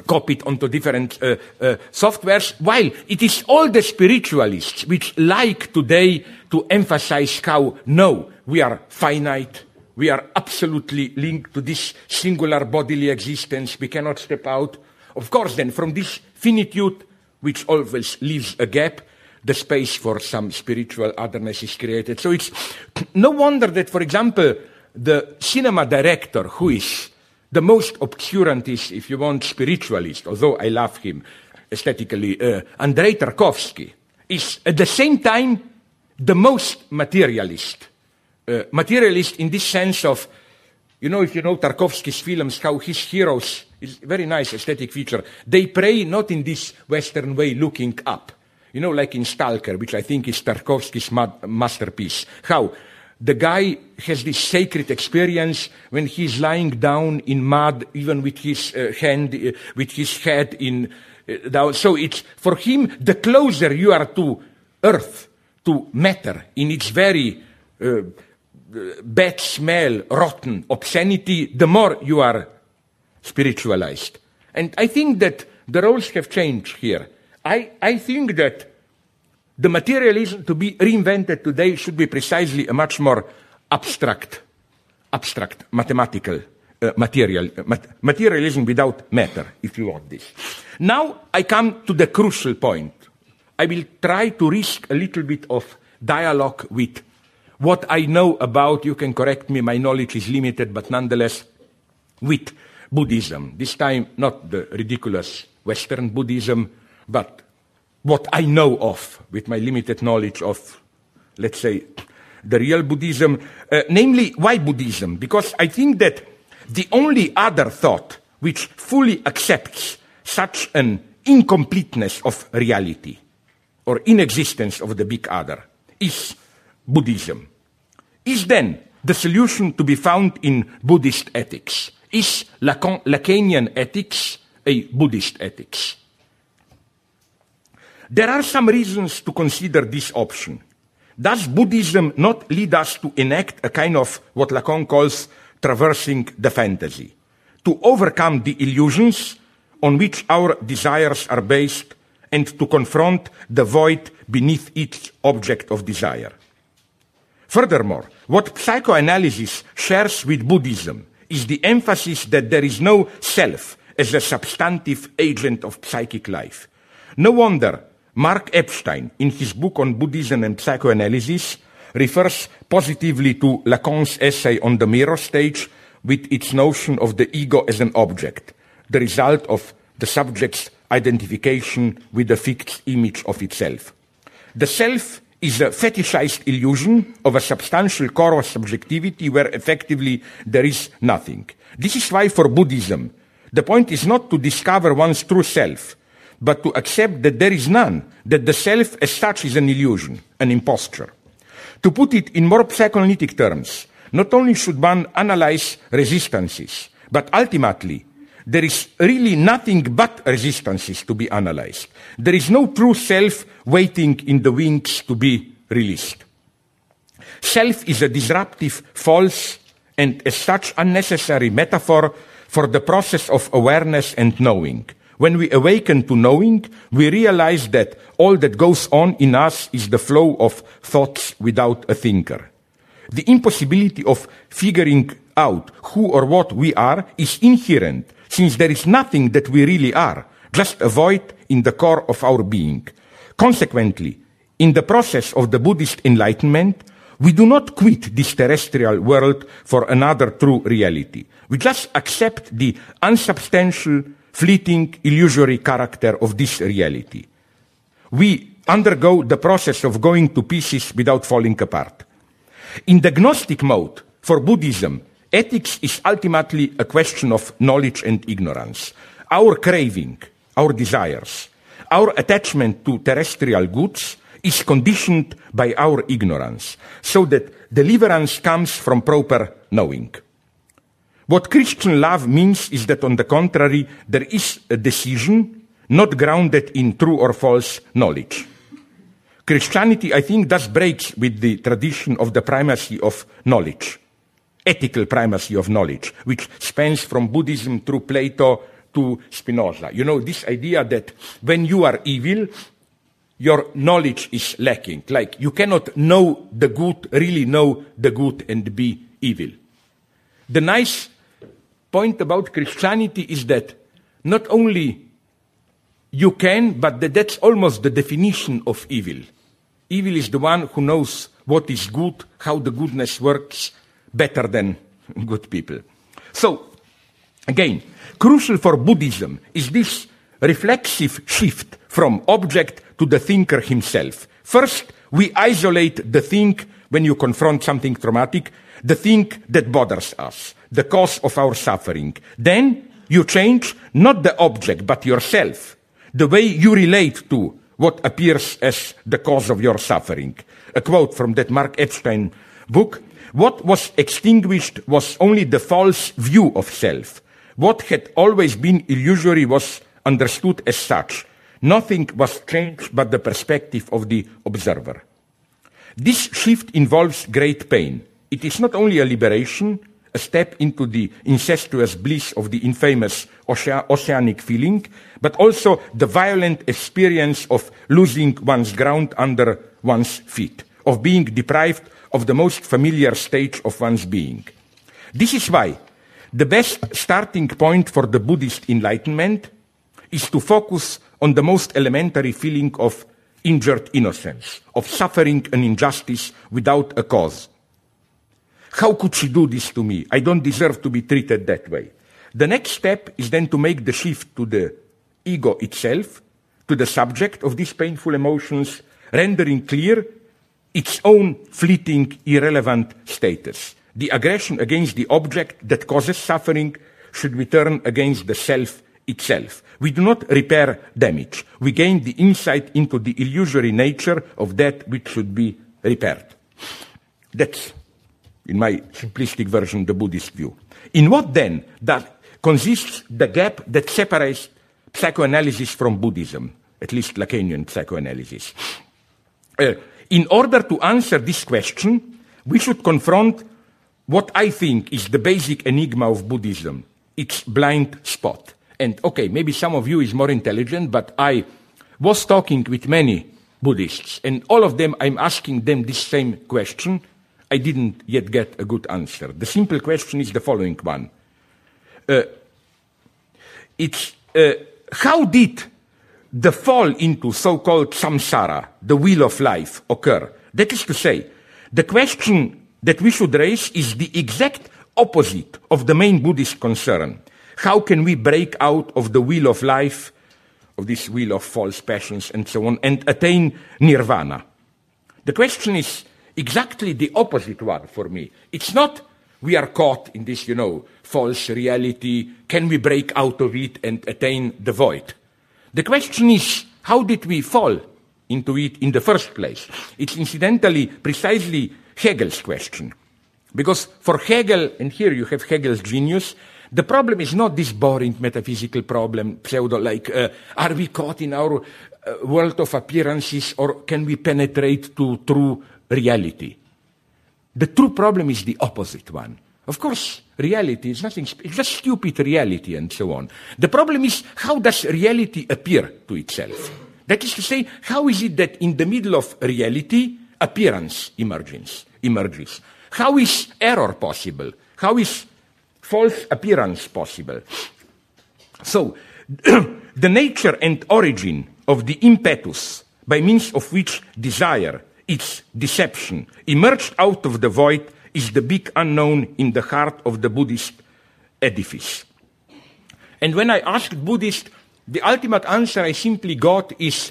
copied onto different uh, uh, softwares, while it is all the spiritualists which like today to emphasize how, no, we are finite, we are absolutely linked to this singular bodily existence, we cannot step out. Of course, then, from this finitude, which always leaves a gap, the space for some spiritual otherness is created. So it's no wonder that, for example, the cinema director who is the most obscurantist, if you want, spiritualist, although I love him aesthetically, uh, Andrei Tarkovsky, is at the same time the most materialist. Uh, materialist in this sense of, you know, if you know Tarkovsky's films, how his heroes, is very nice aesthetic feature, they pray not in this Western way looking up. You know, like in Stalker, which I think is Tarkovsky's ma- masterpiece. How the guy has this sacred experience when he's lying down in mud, even with his uh, hand, uh, with his head in uh, down. So it's for him the closer you are to earth, to matter in its very uh, bad smell, rotten obscenity, the more you are spiritualized. And I think that the roles have changed here. I, I think that the materialism to be reinvented today should be precisely a much more abstract, abstract, mathematical uh, material, uh, mat- materialism without matter, if you want this. Now I come to the crucial point. I will try to risk a little bit of dialogue with what I know about, you can correct me, my knowledge is limited, but nonetheless, with Buddhism. This time, not the ridiculous Western Buddhism, but what I know of with my limited knowledge of, let's say, the real Buddhism. Uh, namely, why Buddhism? Because I think that the only other thought which fully accepts such an incompleteness of reality or inexistence of the big other is Buddhism. Is then the solution to be found in Buddhist ethics? Is Lacan, Lacanian ethics a Buddhist ethics? There are some reasons to consider this option. Does Buddhism not lead us to enact a kind of what Lacan calls traversing the fantasy, to overcome the illusions on which our desires are based and to confront the void beneath each object of desire? Furthermore, what psychoanalysis shares with Buddhism is the emphasis that there is no self as a substantive agent of psychic life. No wonder Mark Epstein, in his book on Buddhism and psychoanalysis, refers positively to Lacan's essay on the mirror stage with its notion of the ego as an object, the result of the subject's identification with a fixed image of itself. The self is a fetishized illusion of a substantial core of subjectivity where effectively there is nothing. This is why for Buddhism, the point is not to discover one's true self, but to accept that there is none, that the self as such is an illusion, an imposture. To put it in more psychoanalytic terms, not only should one analyze resistances, but ultimately there is really nothing but resistances to be analyzed. There is no true self waiting in the wings to be released. Self is a disruptive, false, and as such unnecessary metaphor for the process of awareness and knowing. When we awaken to knowing, we realize that all that goes on in us is the flow of thoughts without a thinker. The impossibility of figuring out who or what we are is inherent since there is nothing that we really are, just a void in the core of our being. Consequently, in the process of the Buddhist enlightenment, we do not quit this terrestrial world for another true reality. We just accept the unsubstantial, fleeting, illusory character of this reality. We undergo the process of going to pieces without falling apart. In the Gnostic mode, for Buddhism, Ethics is ultimately a question of knowledge and ignorance. Our craving, our desires, our attachment to terrestrial goods is conditioned by our ignorance, so that deliverance comes from proper knowing. What Christian love means is that, on the contrary, there is a decision not grounded in true or false knowledge. Christianity, I think, does break with the tradition of the primacy of knowledge ethical primacy of knowledge, which spans from Buddhism through Plato to Spinoza. You know, this idea that when you are evil, your knowledge is lacking. Like you cannot know the good, really know the good and be evil. The nice point about Christianity is that not only you can, but that that's almost the definition of evil. Evil is the one who knows what is good, how the goodness works, better than good people. So, again, crucial for Buddhism is this reflexive shift from object to the thinker himself. First, we isolate the thing when you confront something traumatic, the thing that bothers us, the cause of our suffering. Then you change not the object, but yourself, the way you relate to what appears as the cause of your suffering. A quote from that Mark Epstein book what was extinguished was only the false view of self. What had always been illusory was understood as such. Nothing was changed but the perspective of the observer. This shift involves great pain. It is not only a liberation, a step into the incestuous bliss of the infamous oceanic feeling, but also the violent experience of losing one's ground under one's feet. of being deprived of the most familiar stage of one's being. This is why the best starting point for the Buddhist enlightenment is to focus on the most elementary feeling of injured innocence, of suffering an injustice without a cause. How could she do this to me? I don't deserve to be treated that way. The next step is then to make the shift to the ego itself, to the subject of these painful emotions, rendering clear its own fleeting, irrelevant status. The aggression against the object that causes suffering should be turned against the self itself. We do not repair damage. We gain the insight into the illusory nature of that which should be repaired. That's, in my simplistic version, the Buddhist view. In what then that consists the gap that separates psychoanalysis from Buddhism, at least Lacanian psychoanalysis? Uh, in order to answer this question, we should confront what I think is the basic enigma of Buddhism its blind spot. And okay, maybe some of you is more intelligent, but I was talking with many Buddhists, and all of them, I'm asking them this same question. I didn't yet get a good answer. The simple question is the following one. Uh, it's, uh, how did the fall into so-called samsara, the wheel of life, occur? That is to say, the question that we should raise is the exact opposite of the main Buddhist concern. How can we break out of the wheel of life, of this wheel of false passions and so on, and attain nirvana? The question is exactly the opposite one for me. It's not we are caught in this, you know, false reality. Can we break out of it and attain the void? The question is, how did we fall into it in the first place? It's incidentally precisely Hegel's question. Because for Hegel, and here you have Hegel's genius, the problem is not this boring metaphysical problem, pseudo like, uh, are we caught in our uh, world of appearances or can we penetrate to true reality? The true problem is the opposite one. Of course, reality is nothing, it's just stupid reality and so on. The problem is how does reality appear to itself? That is to say, how is it that in the middle of reality, appearance emerges? emerges? How is error possible? How is false appearance possible? So, the nature and origin of the impetus by means of which desire, its deception, emerged out of the void is the big unknown in the heart of the Buddhist edifice. And when I asked Buddhists, the ultimate answer I simply got is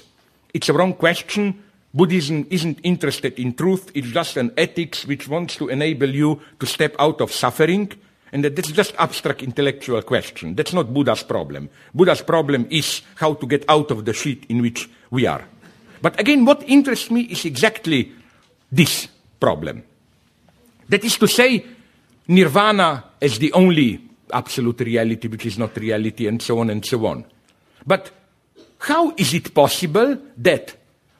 it's a wrong question. Buddhism isn't interested in truth, it's just an ethics which wants to enable you to step out of suffering. And that that's just abstract intellectual question. That's not Buddha's problem. Buddha's problem is how to get out of the shit in which we are. But again, what interests me is exactly this problem. That is to say, nirvana as the only absolute reality, which is not reality, and so on and so on. But how is it possible that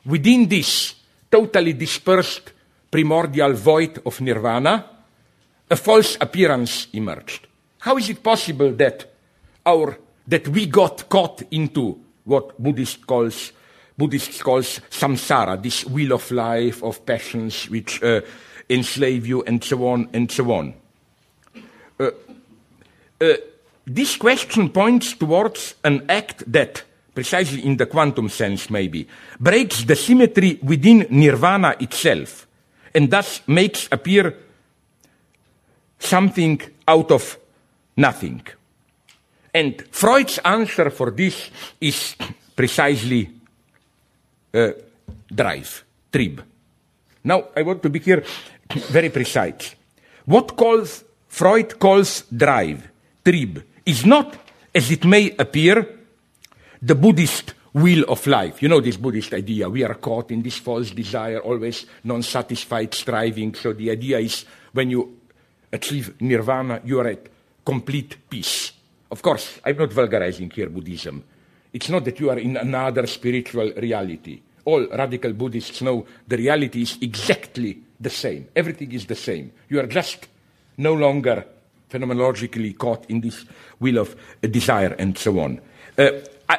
within this totally dispersed primordial void of nirvana, a false appearance emerged? How is it possible that our that we got caught into what Buddhist calls Buddhist calls samsara, this wheel of life of passions which uh, enslave you, and so on and so on. Uh, uh, this question points towards an act that, precisely in the quantum sense maybe, breaks the symmetry within nirvana itself, and thus makes appear something out of nothing. And Freud's answer for this is precisely uh, drive, Trieb. Now, I want to be here very precise. What calls, Freud calls drive, Trieb, is not, as it may appear, the Buddhist wheel of life. You know this Buddhist idea. We are caught in this false desire, always non satisfied striving. So the idea is when you achieve nirvana, you are at complete peace. Of course, I'm not vulgarizing here Buddhism. It's not that you are in another spiritual reality. All radical Buddhists know the reality is exactly the same. Everything is the same. You are just no longer phenomenologically caught in this wheel of uh, desire and so on. Uh,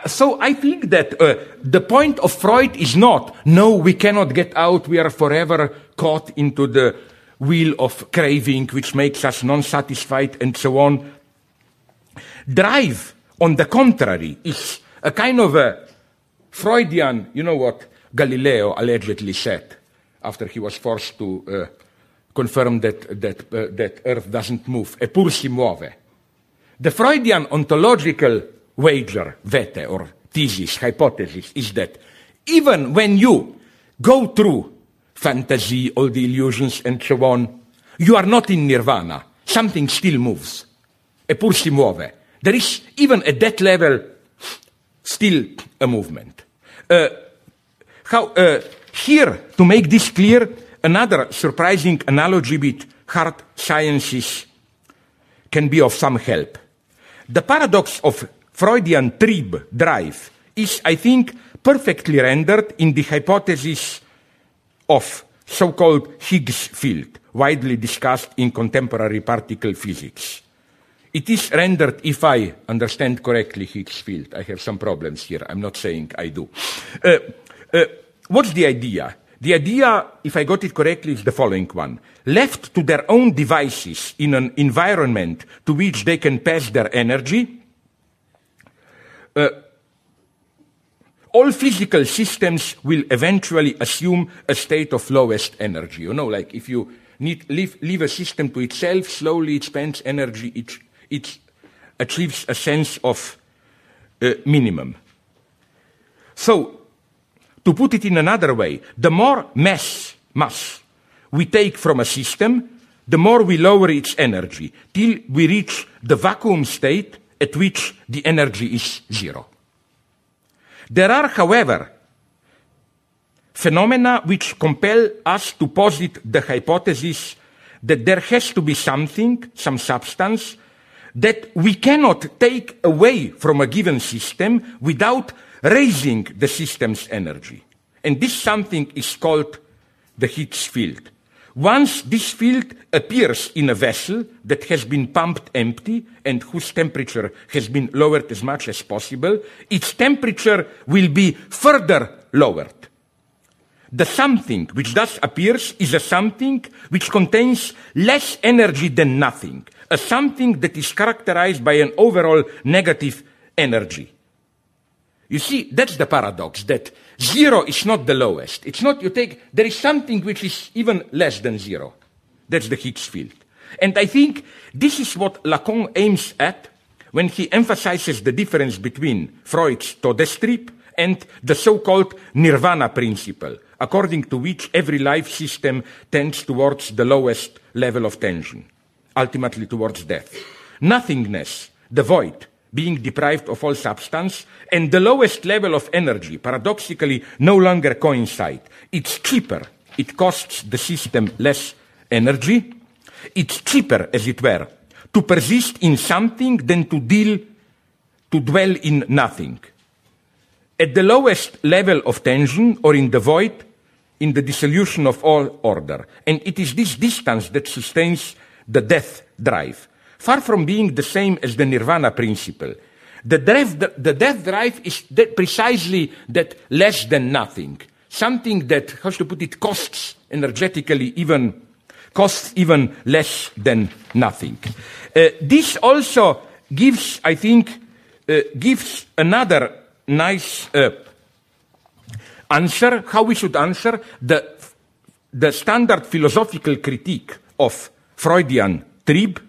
so I think that uh, the point of Freud is not, no, we cannot get out, we are forever caught into the wheel of craving, which makes us non-satisfied and so on. Drive, on the contrary, is a kind of a Freudian, you know what Galileo allegedly said after he was forced to uh, confirm that, that, uh, that Earth doesn't move, e pur si muove. The Freudian ontological wager, vete, or thesis, hypothesis, is that even when you go through fantasy, all the illusions, and so on, you are not in nirvana. Something still moves. E pur si muove. There is, even at that level, still a movement. Uh, how, uh, here, to make this clear, another surprising analogy with hard sciences can be of some help. The paradox of Freudian trieb drive is, I think, perfectly rendered in the hypothesis of so-called Higgs field, widely discussed in contemporary particle physics. It is rendered, if I understand correctly, Higgs field. I have some problems here. I'm not saying I do. Uh, uh, what's the idea? The idea, if I got it correctly, is the following one. Left to their own devices in an environment to which they can pass their energy, uh, all physical systems will eventually assume a state of lowest energy. You know, like if you need, leave, leave a system to itself, slowly it spends energy, it, it achieves a sense of uh, minimum. So, to put it in another way, the more mass, mass we take from a system, the more we lower its energy, till we reach the vacuum state at which the energy is zero. There are, however, phenomena which compel us to posit the hypothesis that there has to be something, some substance, that we cannot take away from a given system without raising the system's energy. And this something is called the Higgs field. Once this field appears in a vessel that has been pumped empty and whose temperature has been lowered as much as possible, its temperature will be further lowered. The something which thus appears is a something which contains less energy than nothing, a something that is characterized by an overall negative energy. You see, that's the paradox that zero is not the lowest. It's not, you take, there is something which is even less than zero. That's the Higgs field. And I think this is what Lacan aims at when he emphasizes the difference between Freud's Todestrieb and the so-called nirvana principle, according to which every life system tends towards the lowest level of tension, ultimately towards death. Nothingness, the void, being deprived of all substance, and the lowest level of energy, paradoxically, no longer coincide. It's cheaper. It costs the system less energy. It's cheaper, as it were, to persist in something than to deal, to dwell in nothing. At the lowest level of tension, or in the void, in the dissolution of all order. And it is this distance that sustains the death drive far from being the same as the nirvana principle. The death, the, the death drive is precisely that less than nothing. Something that, how to put it, costs energetically even, costs even less than nothing. Uh, this also gives, I think, uh, gives another nice uh, answer, how we should answer the, the standard philosophical critique of Freudian trieb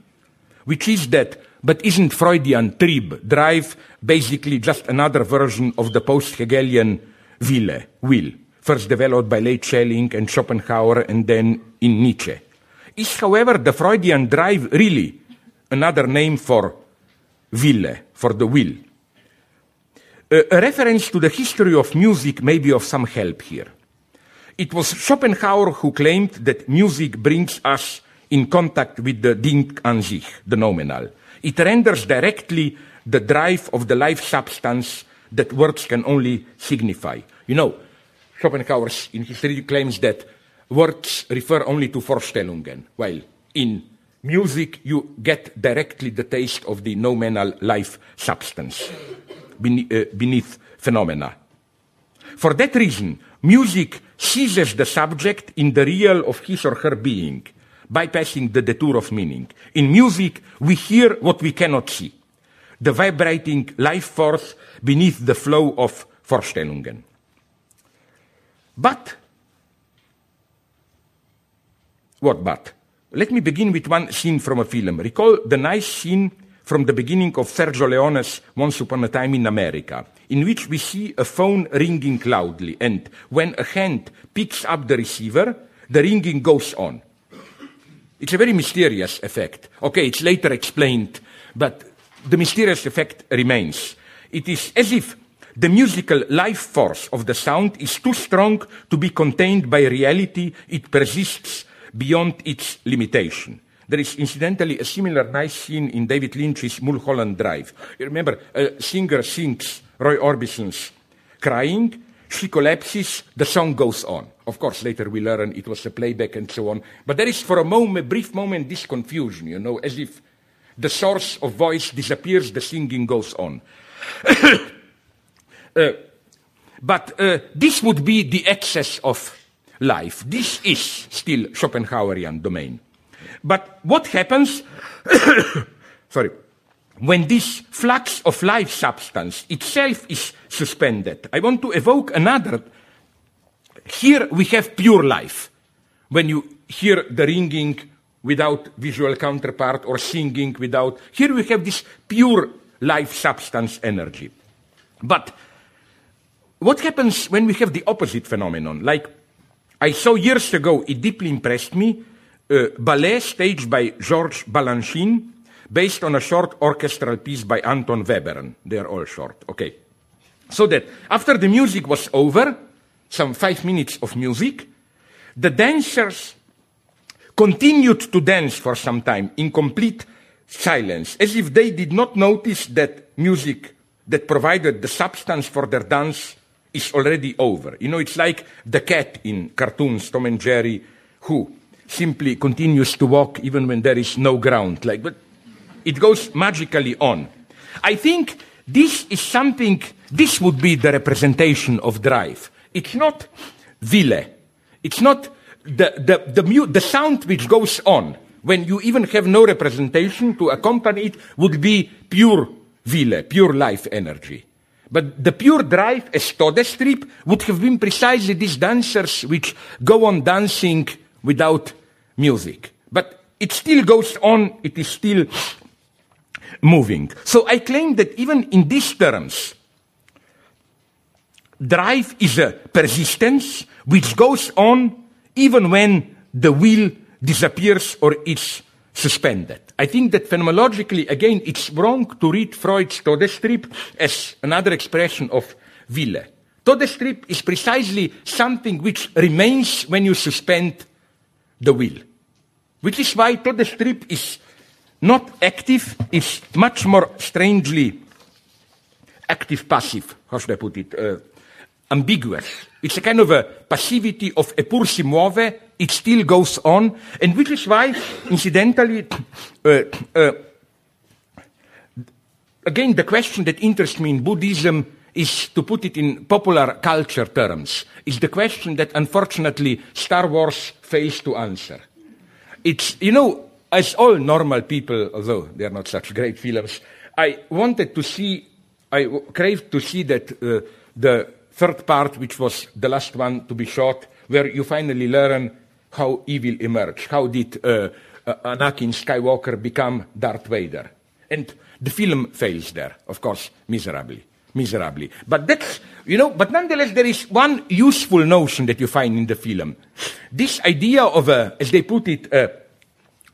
which is that, but isn't Freudian trieb, drive, basically just another version of the post-Hegelian Wille, will, first developed by late Schelling and Schopenhauer and then in Nietzsche. Is, however, the Freudian drive really another name for Wille, for the will? a reference to the history of music may be of some help here. It was Schopenhauer who claimed that music brings us in contact with the Ding an sich, the noumenal. It renders directly the drive of the life substance that words can only signify. You know, Schopenhauer in his theory claims that words refer only to Vorstellungen, while in music you get directly the taste of the noumenal life substance. Eh, beneath phenomena. For that reason, music seizes the subject in the real of his or her being, bypassing the detour of meaning. In music, we hear what we cannot see, the vibrating life force beneath the flow of Vorstellungen. But, what but? Let me begin with one scene from a film. Recall the nice scene from the beginning of Sergio Leone's Once Upon a Time in America, in which we see a phone ringing loudly, and when a hand picks up the receiver, the ringing goes on. It's a very mysterious effect. Okay, it's later explained, but the mysterious effect remains. It is as if the musical life force of the sound is too strong to be contained by reality, it persists beyond its limitation. There is incidentally a similar nice scene in David Lynch's Mulholland Drive. You remember, a singer sings Roy Orbison's crying, she collapses, the song goes on. Of course, later we learn it was a playback and so on. But there is for a moment, brief moment, this confusion, you know, as if the source of voice disappears, the singing goes on. uh, but uh, this would be the excess of life. This is still Schopenhauerian domain. But what happens, sorry, when this flux of life substance itself is suspended? I want to evoke another. Here we have pure life. When you hear the ringing without visual counterpart or singing without, here we have this pure life substance energy. But what happens when we have the opposite phenomenon? Like I saw years ago, it deeply impressed me, a ballet staged by Georges Balanchine, based on a short orchestral piece by Anton Webern. They're all short, okay. So that after the music was over, some five minutes of music, the dancers continued to dance for some time in complete silence, as if they did not notice that music that provided the substance for their dance is already over. You know, it's like the cat in cartoons, Tom and Jerry, who simply continues to walk even when there is no ground. Like, but it goes magically on. I think this is something, this would be the representation of drive. It's not Wille. It's not the, the, the, the sound which goes on when you even have no representation to accompany it would be pure Wille, pure life energy. But the pure drive as Todestrieb would have been precisely these dancers which go on dancing without music. But it still goes on, it is still moving. So I claim that even in these terms, drive is a persistence which goes on even when the will disappears or is suspended. I think that phenomenologically, again, it's wrong to read Freud's Todestrieb as another expression of Wille. Todestrieb is precisely something which remains when you suspend the will. Which is why Todestrieb is not active, it's much more strangely active passive, how should I put it, uh, ambiguous. It's a kind of a passivity of a pur si muove, it still goes on, and which is why, incidentally, uh, uh, again, the question that interests me in Buddhism is, to put it in popular culture terms, is the question that unfortunately Star Wars fails to answer. It's, you know, as all normal people, although they are not such great films, I wanted to see, I craved to see that uh, the third part, which was the last one to be shot, where you finally learn how evil emerged. How did uh, uh, Anakin Skywalker become Darth Vader? And the film fails there, of course, miserably. Miserably. But that's, you know, but nonetheless, there is one useful notion that you find in the film. This idea of a, as they put it, a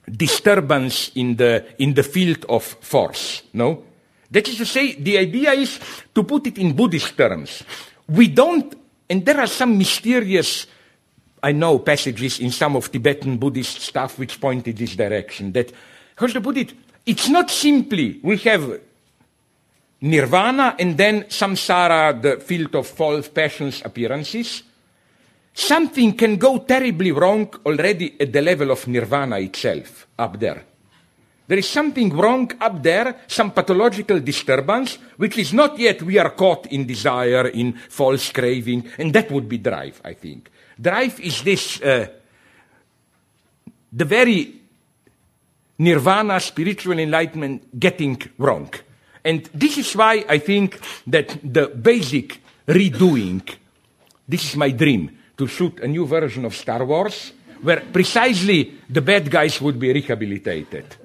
disturbance in the, in the field of force, no? That is to say, the idea is to put it in Buddhist terms. We don't, and there are some mysterious, I know, passages in some of Tibetan Buddhist stuff which point in this direction. That, how to put it, it's not simply we have nirvana and then samsara, the field of false passions, appearances. Something can go terribly wrong already at the level of nirvana itself, up there. There is something wrong up there, some pathological disturbance, which is not yet we are caught in desire, in false craving, and that would be drive, I think. Drive is this, uh, the very nirvana, spiritual enlightenment getting wrong. And this is why I think that the basic redoing, this is my dream, to shoot a new version of Star Wars, where precisely the bad guys would be rehabilitated.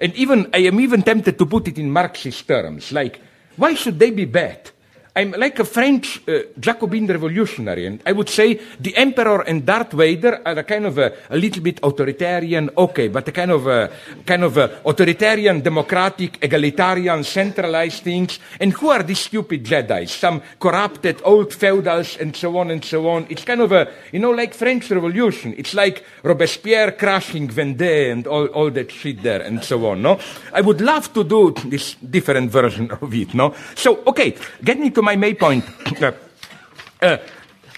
And even, I am even tempted to put it in Marxist terms, like, why should they be bad? I'm like a French uh, Jacobin revolutionary, and I would say the emperor and Darth Vader are a kind of a, a little bit authoritarian, okay, but a kind of a, kind of a authoritarian, democratic, egalitarian, centralized things. And who are these stupid Jedi? Some corrupted old feudals and so on and so on. It's kind of a, you know, like French Revolution. It's like Robespierre crashing Vendée and all, all that shit there and so on, no? I would love to do this different version of it, no? So, okay, getting to my main point. Uh, uh,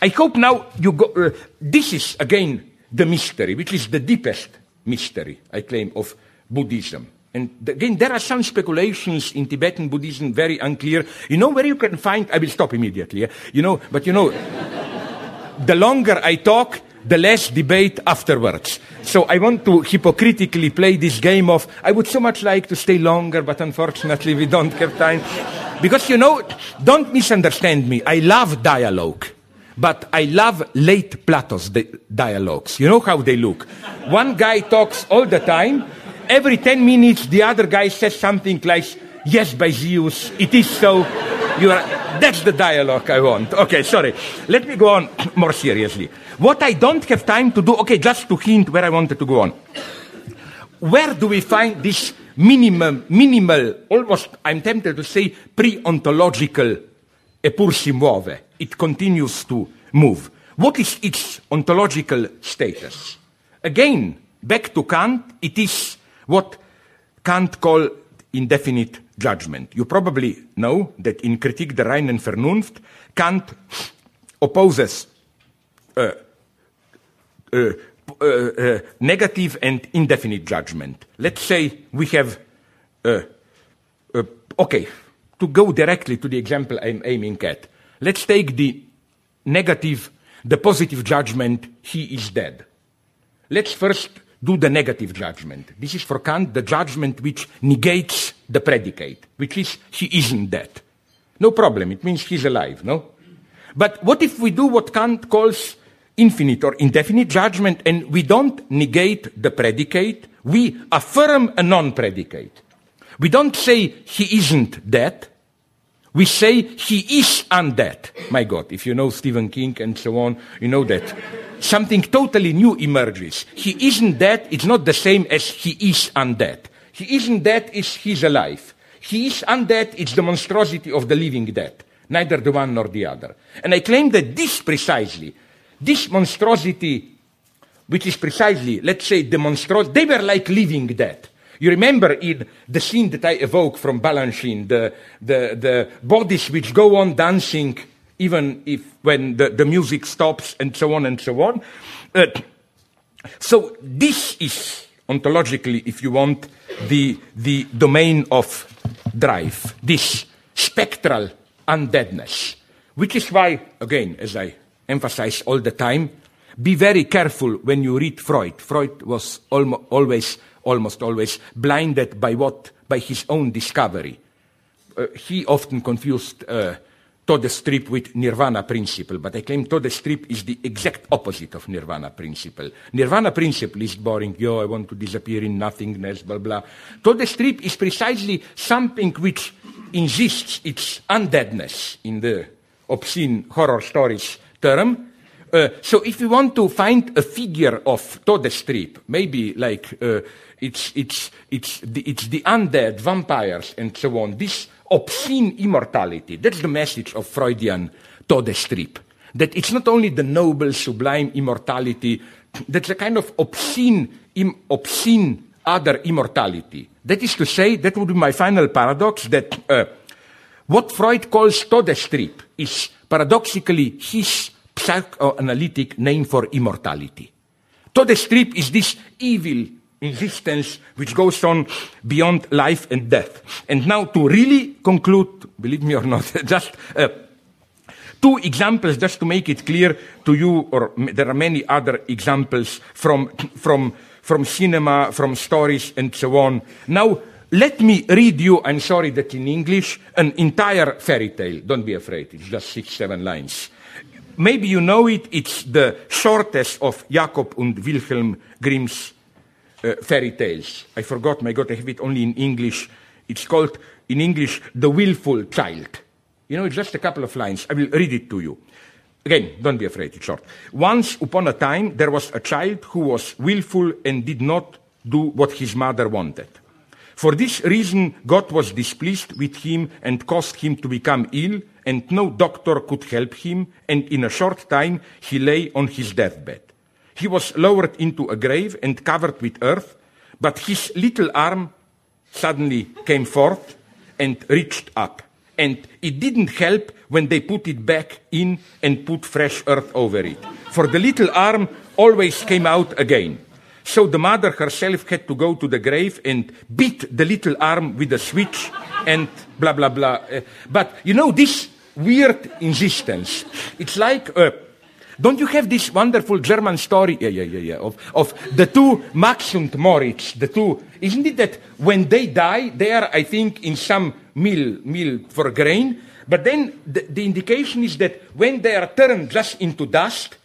I hope now you go. Uh, this is again the mystery, which is the deepest mystery, I claim, of Buddhism. And again, there are some speculations in Tibetan Buddhism, very unclear. You know where you can find, I will stop immediately, you know, but you know, the longer I talk, the less debate afterwards. So I want to hypocritically play this game of, I would so much like to stay longer, but unfortunately we don't have time. Because you know, don't misunderstand me. I love dialogue. But I love late Plato's di- dialogues. You know how they look. One guy talks all the time. Every 10 minutes, the other guy says something like, Yes, by Zeus, it is so. You are, that's the dialogue I want. Okay, sorry. Let me go on more seriously. What I don't have time to do, okay, just to hint where I wanted to go on. Where do we find this minimum, minimal, almost, I'm tempted to say, pre-ontological eppur si muove? It continues to move. What is its ontological status? Again, back to Kant, it is what Kant called indefinite judgment. You probably know that in Kritik der reinen Vernunft, Kant opposes uh, uh, uh, uh, negative and indefinite judgment. Let's say we have, uh, uh, okay, to go directly to the example I'm aiming at, let's take the negative, the positive judgment, he is dead. Let's first do the negative judgment. This is for Kant the judgment which negates the predicate, which is he isn't dead. No problem, it means he's alive, no? But what if we do what Kant calls infinite or indefinite judgment and we don't negate the predicate, we affirm a non predicate. We don't say he isn't dead, we say he is undead. My God, if you know Stephen King and so on, you know that something totally new emerges. He isn't dead, it's not the same as he is undead. He isn't dead, is he's alive. He is undead, it's the monstrosity of the living dead. Neither the one nor the other. And I claim that this precisely this monstrosity, which is precisely, let's say, the monstrosity, they were like living dead. You remember in the scene that I evoke from Balanchine, the, the, the bodies which go on dancing even if when the, the music stops and so on and so on. Uh, so this is ontologically, if you want, the, the domain of drive, this spectral undeadness, which is why, again, as I emphasize all the time. Be very careful when you read Freud. Freud was almo- always, almost always blinded by what? By his own discovery. Uh, he often confused uh, Todestrieb with Nirvana principle, but I claim Todestrieb is the exact opposite of Nirvana principle. Nirvana principle is boring, yo, I want to disappear in nothingness, blah, blah. Todestrieb is precisely something which insists its undeadness in the obscene horror stories term. Uh, so if you want to find a figure of Todestrieb, maybe like uh, it's, it's, it's, the, it's the undead, vampires, and so on, this obscene immortality, that's the message of Freudian Todestrieb. That it's not only the noble, sublime immortality, that's a kind of obscene, Im, obscene other immortality. That is to say, that would be my final paradox, that uh, what Freud calls Todestrieb is paradoxically his psychoanalytic name for immortality. Todestrieb is this evil existence which goes on beyond life and death. And now to really conclude, believe me or not, just uh, two examples just to make it clear to you, or there are many other examples from, from, from cinema, from stories and so on. Now, let me read you, I'm sorry that in English, an entire fairy tale. Don't be afraid, it's just six, seven lines. Maybe you know it, it's the shortest of Jakob and Wilhelm Grimm's uh, fairy tales. I forgot, my God, I have it only in English. It's called, in English, The Willful Child. You know, it's just a couple of lines. I will read it to you. Again, don't be afraid, it's short. Once upon a time, there was a child who was willful and did not do what his mother wanted. For this reason, God was displeased with him and caused him to become ill, and no doctor could help him, and in a short time he lay on his deathbed. He was lowered into a grave and covered with earth, but his little arm suddenly came forth and reached up. And it didn't help when they put it back in and put fresh earth over it. For the little arm always came out again. So the mother herself had to go to the grave and beat the little arm with a switch and blah, blah, blah. Uh, but you know, this weird insistence, it's like a don't you have this wonderful German story? Yeah, yeah, yeah, yeah. Of, of the two Max and Moritz, the two. Isn't it that when they die, they are, I think, in some mill, mill for grain? But then the, the indication is that when they are turned just into dust,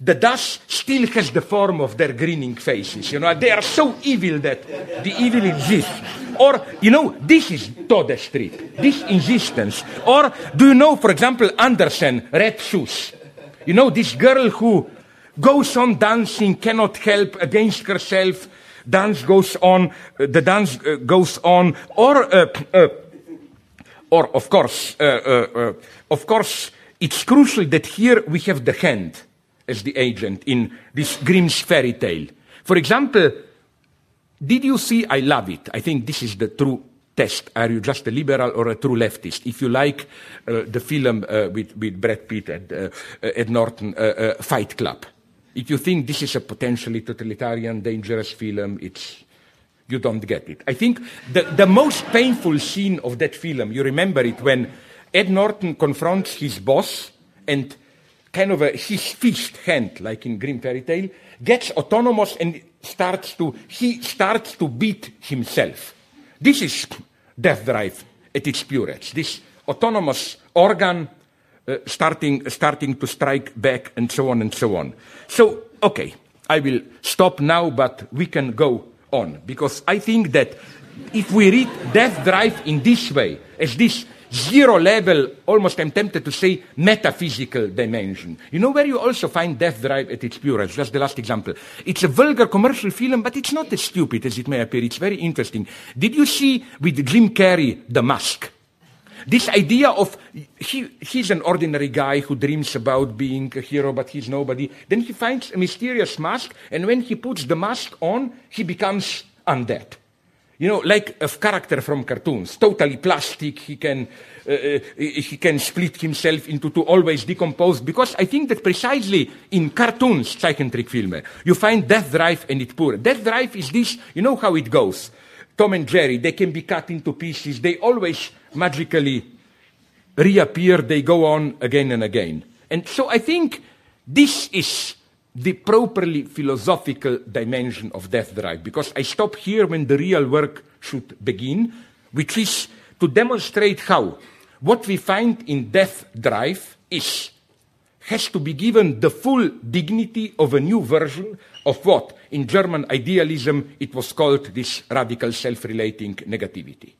the dust still has the form of their grinning faces. You know, they are so evil that the evil exists. Or, you know, this is Todestrieb, this insistence. Or, do you know, for example, Andersen, Red Shoes? You know, this girl who goes on dancing, cannot help against herself, dance goes on, uh, the dance uh, goes on, or, uh, uh or of course, uh, uh, of course, it's crucial that here we have the hand as the agent in this Grimm's fairy tale. For example, did you see I Love It? I think this is the true test. Are you just a liberal or a true leftist? If you like uh, the film uh, with, with Brad Pitt and uh, Ed Norton, uh, uh, Fight Club, if you think this is a potentially totalitarian, dangerous film, it's you don't get it. I think the, the most painful scene of that film, you remember it when Ed Norton confronts his boss and kind of a, his fist hand, like in Grimm Fairy Tale, gets autonomous and starts to, he starts to beat himself. This is death drive at its purest. This autonomous organ uh, starting, starting to strike back and so on and so on. So, okay, I will stop now, but we can go on because I think that if we read death drive in this way, as this zero level, almost I'm tempted to say metaphysical dimension. You know where you also find Death Drive at its purest? Just the last example. It's a vulgar commercial film, but it's not as stupid as it may appear. It's very interesting. Did you see with Jim Carrey, The Mask? This idea of he, he's an ordinary guy who dreams about being a hero, but he's nobody. Then he finds a mysterious mask, and when he puts the mask on, he becomes undead. You know, like a character from cartoons, totally plastic. He can, uh, uh, he can split himself into two, always decomposed. Because I think that precisely in cartoons, Zeichentrick film, you find Death Drive and it poor. Death Drive is this, you know how it goes. Tom and Jerry, they can be cut into pieces. They always magically reappear. They go on again and again. And so I think this is the properly philosophical dimension of death drive, because I stop here when the real work should begin, which is to demonstrate how what we find in death drive is has to be given the full dignity of a new version of what in German idealism it was called this radical self-relating negativity.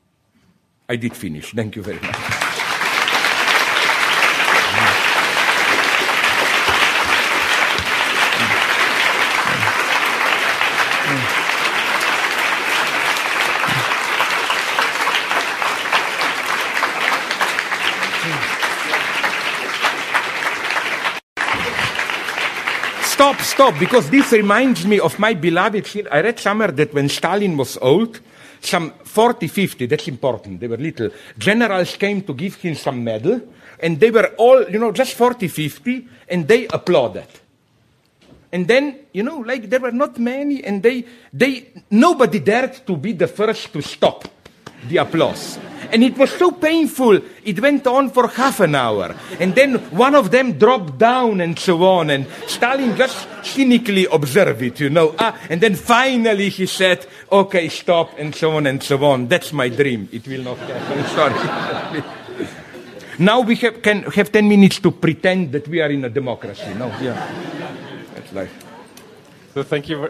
I did finish. Thank you very much. Stop, stop, because this reminds me of my beloved. I read somewhere that when Stalin was old, some 40, 50, that's important, they were little, generals came to give him some medal, and they were all, you know, just 40, 50, and they applauded. And then, you know, like there were not many, and they, they, nobody dared to be the first to stop the applause. And it was so painful, it went on for half an hour. And then one of them dropped down and so on. And Stalin just cynically observed it, you know. Ah, and then finally he said, okay, stop, and so on and so on. That's my dream. It will not happen. Sorry. now we have, can have 10 minutes to pretend that we are in a democracy. No, yeah. That's life. So thank you.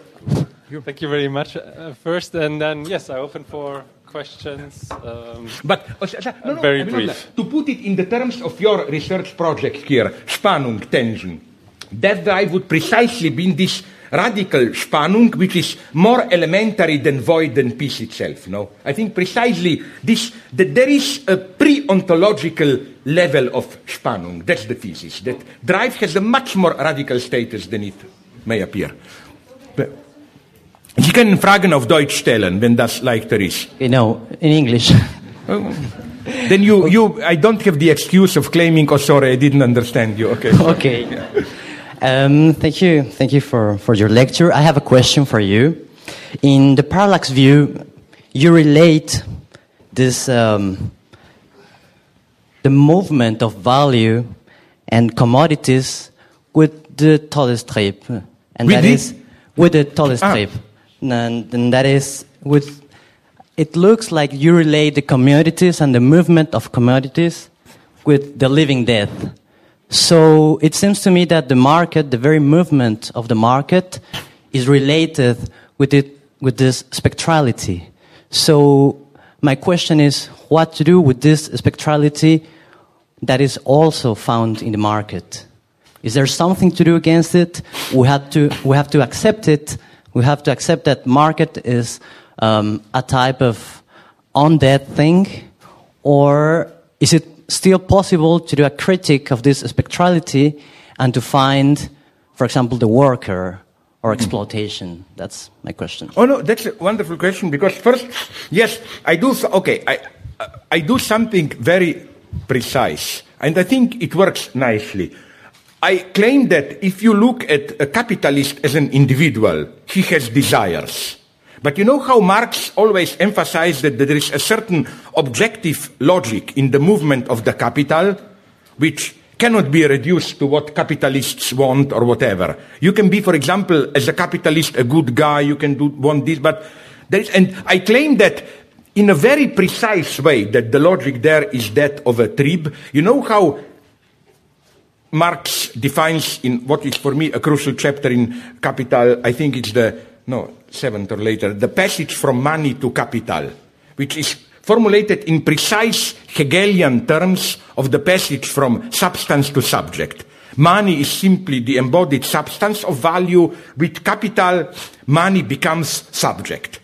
Thank you very much. Uh, first, and then yes, I open for questions. Um, but uh, no, no, very brief. To put it in the terms of your research project here, Spannung, tension. That drive would precisely be in this radical Spannung, which is more elementary than void than peace itself. No, I think precisely this that there is a pre-ontological level of Spannung. That's the thesis. That drive has a much more radical status than it may appear. Sie können Fragen auf Deutsch stellen, wenn das leichter ist. You know, in English. then you, you, I don't have the excuse of claiming, oh, sorry, I didn't understand you. Okay. Okay. Um, thank you. Thank you for, for your lecture. I have a question for you. In the parallax view, you relate this, um, the movement of value and commodities with the Todestrieb. And With that the- is with the Todestrieb. And, and that is with, it looks like you relate the commodities and the movement of commodities with the living death. So it seems to me that the market, the very movement of the market, is related with it, with this spectrality. So my question is, what to do with this spectrality that is also found in the market? Is there something to do against it? We have to, we have to accept it. We have to accept that market is um, a type of undead thing, or is it still possible to do a critique of this spectrality and to find, for example, the worker or exploitation? That's my question. Oh no, that's a wonderful question because first, yes, I do. Okay, I I do something very precise, and I think it works nicely. I claim that if you look at a capitalist as an individual, he has desires. But you know how Marx always emphasized that there is a certain objective logic in the movement of the capital, which cannot be reduced to what capitalists want or whatever. You can be, for example, as a capitalist, a good guy, you can do, want this, but there is, and I claim that in a very precise way that the logic there is that of a Trieb. You know how Marx defines in what is for me a crucial chapter in Capital, I think it's the, no, seventh or later, the passage from money to capital, which is formulated in precise Hegelian terms of the passage from substance to subject. Money is simply the embodied substance of value. With capital, money becomes subject.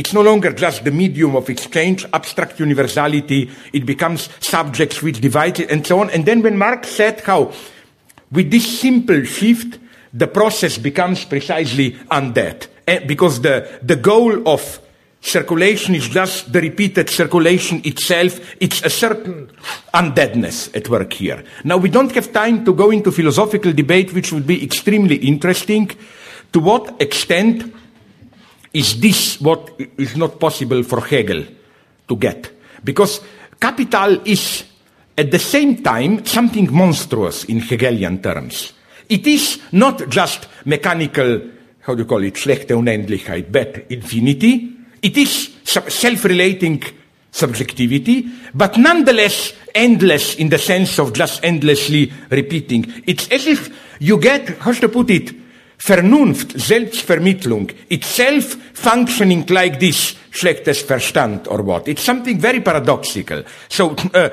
It's no longer just the medium of exchange, abstract universality. It becomes subjects which divide it and so on. And then when Marx said how with this simple shift, the process becomes precisely undead. Eh, Because the, the goal of circulation is just the repeated circulation itself. It's a certain undeadness at work here. Now, we don't have time to go into philosophical debate, which would be extremely interesting. To what extent is this what is not possible for Hegel to get? Because capital is at the same time something monstrous in Hegelian terms. It is not just mechanical, how do you call it, schlechte Unendlichkeit, bad infinity. It is self-relating subjectivity, but nonetheless endless in the sense of just endlessly repeating. It's as if you get, how to put it, Vernunft, Selbstvermittlung, itself functioning like this, schlechtes Verstand or what. It's something very paradoxical. So, uh,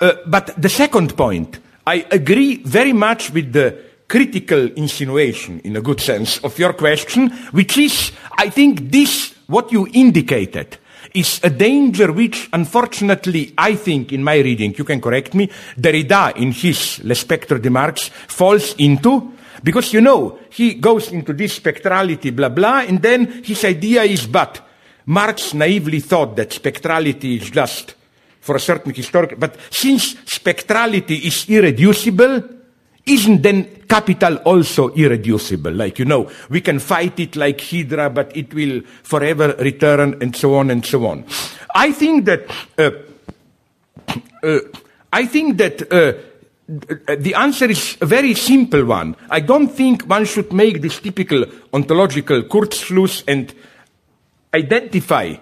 uh, but the second point, I agree very much with the critical insinuation, in a good sense, of your question, which is, I think this, what you indicated, is a danger which, unfortunately, I think, in my reading, you can correct me, Derrida, in his Le Spectre de Marx, falls into, because you know, he goes into this spectrality, blah, blah, and then his idea is, but Marx naively thought that spectrality is just for a certain historical, but since spectrality is irreducible, isn't then capital also irreducible? Like, you know, we can fight it like Hydra, but it will forever return and so on and so on. I think that, uh, uh, I think that, uh, the answer is a very simple one. I don't think one should make this typical ontological Kurzschluss and identify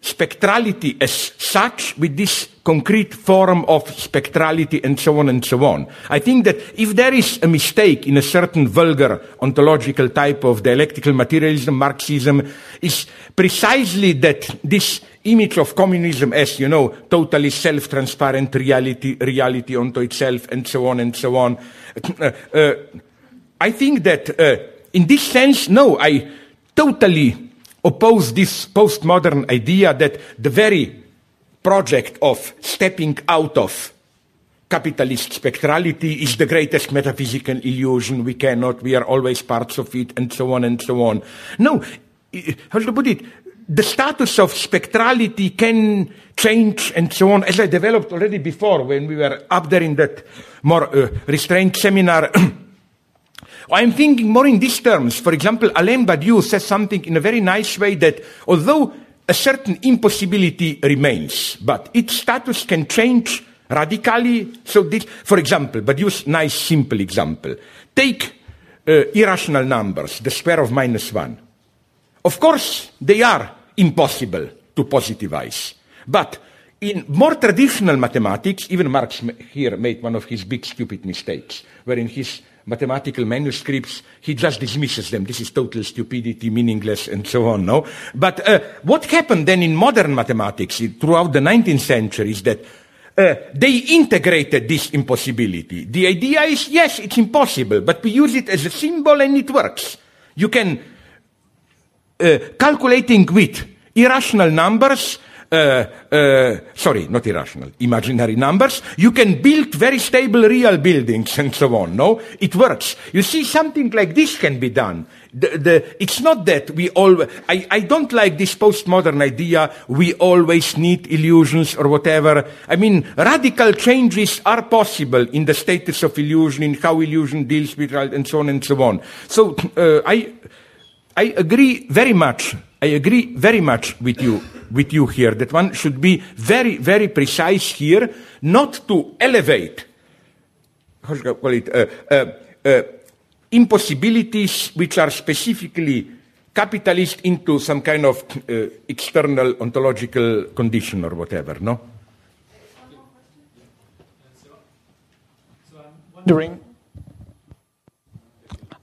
spectrality as such with this concrete form of spectrality and so on and so on. I think that if there is a mistake in a certain vulgar ontological type of dialectical materialism, Marxism, is precisely that this image of communism as, you know, totally self-transparent reality, reality unto itself and so on and so on. Uh, uh, I think that uh, in this sense, no, I totally oppose this postmodern idea that the very project of stepping out of capitalist spectrality is the greatest metaphysical illusion. We cannot, we are always parts of it, and so on and so on. No, how to put it? The status of spectrality can change and so on, as I developed already before when we were up there in that more uh, restrained seminar. I'm thinking more in these terms. For example, Alain Badiou says something in a very nice way that although a certain impossibility remains, but its status can change radically. So this, for example, Badiou's nice simple example. Take uh, irrational numbers, the square of minus one. Of course, they are impossible to positivize. But in more traditional mathematics, even Marx here made one of his big stupid mistakes, where in his mathematical manuscripts, he just dismisses them. This is total stupidity, meaningless, and so on, no? But uh, what happened then in modern mathematics throughout the 19th century is that uh, they integrated this impossibility. The idea is, yes, it's impossible, but we use it as a symbol and it works. You can, uh, calculating with irrational numbers, uh, uh, sorry, not irrational, imaginary numbers, you can build very stable real buildings and so on. No, it works. You see, something like this can be done. The, the, it's not that we all, I, I don't like this postmodern idea, we always need illusions or whatever. I mean, radical changes are possible in the status of illusion, in how illusion deals with, and so on and so on. So, uh, I, I agree very much, I agree very much with you with you here that one should be very, very precise here, not to elevate, how should I call it, uh, uh, uh, impossibilities which are specifically capitalist into some kind of uh, external ontological condition or whatever, no? wondering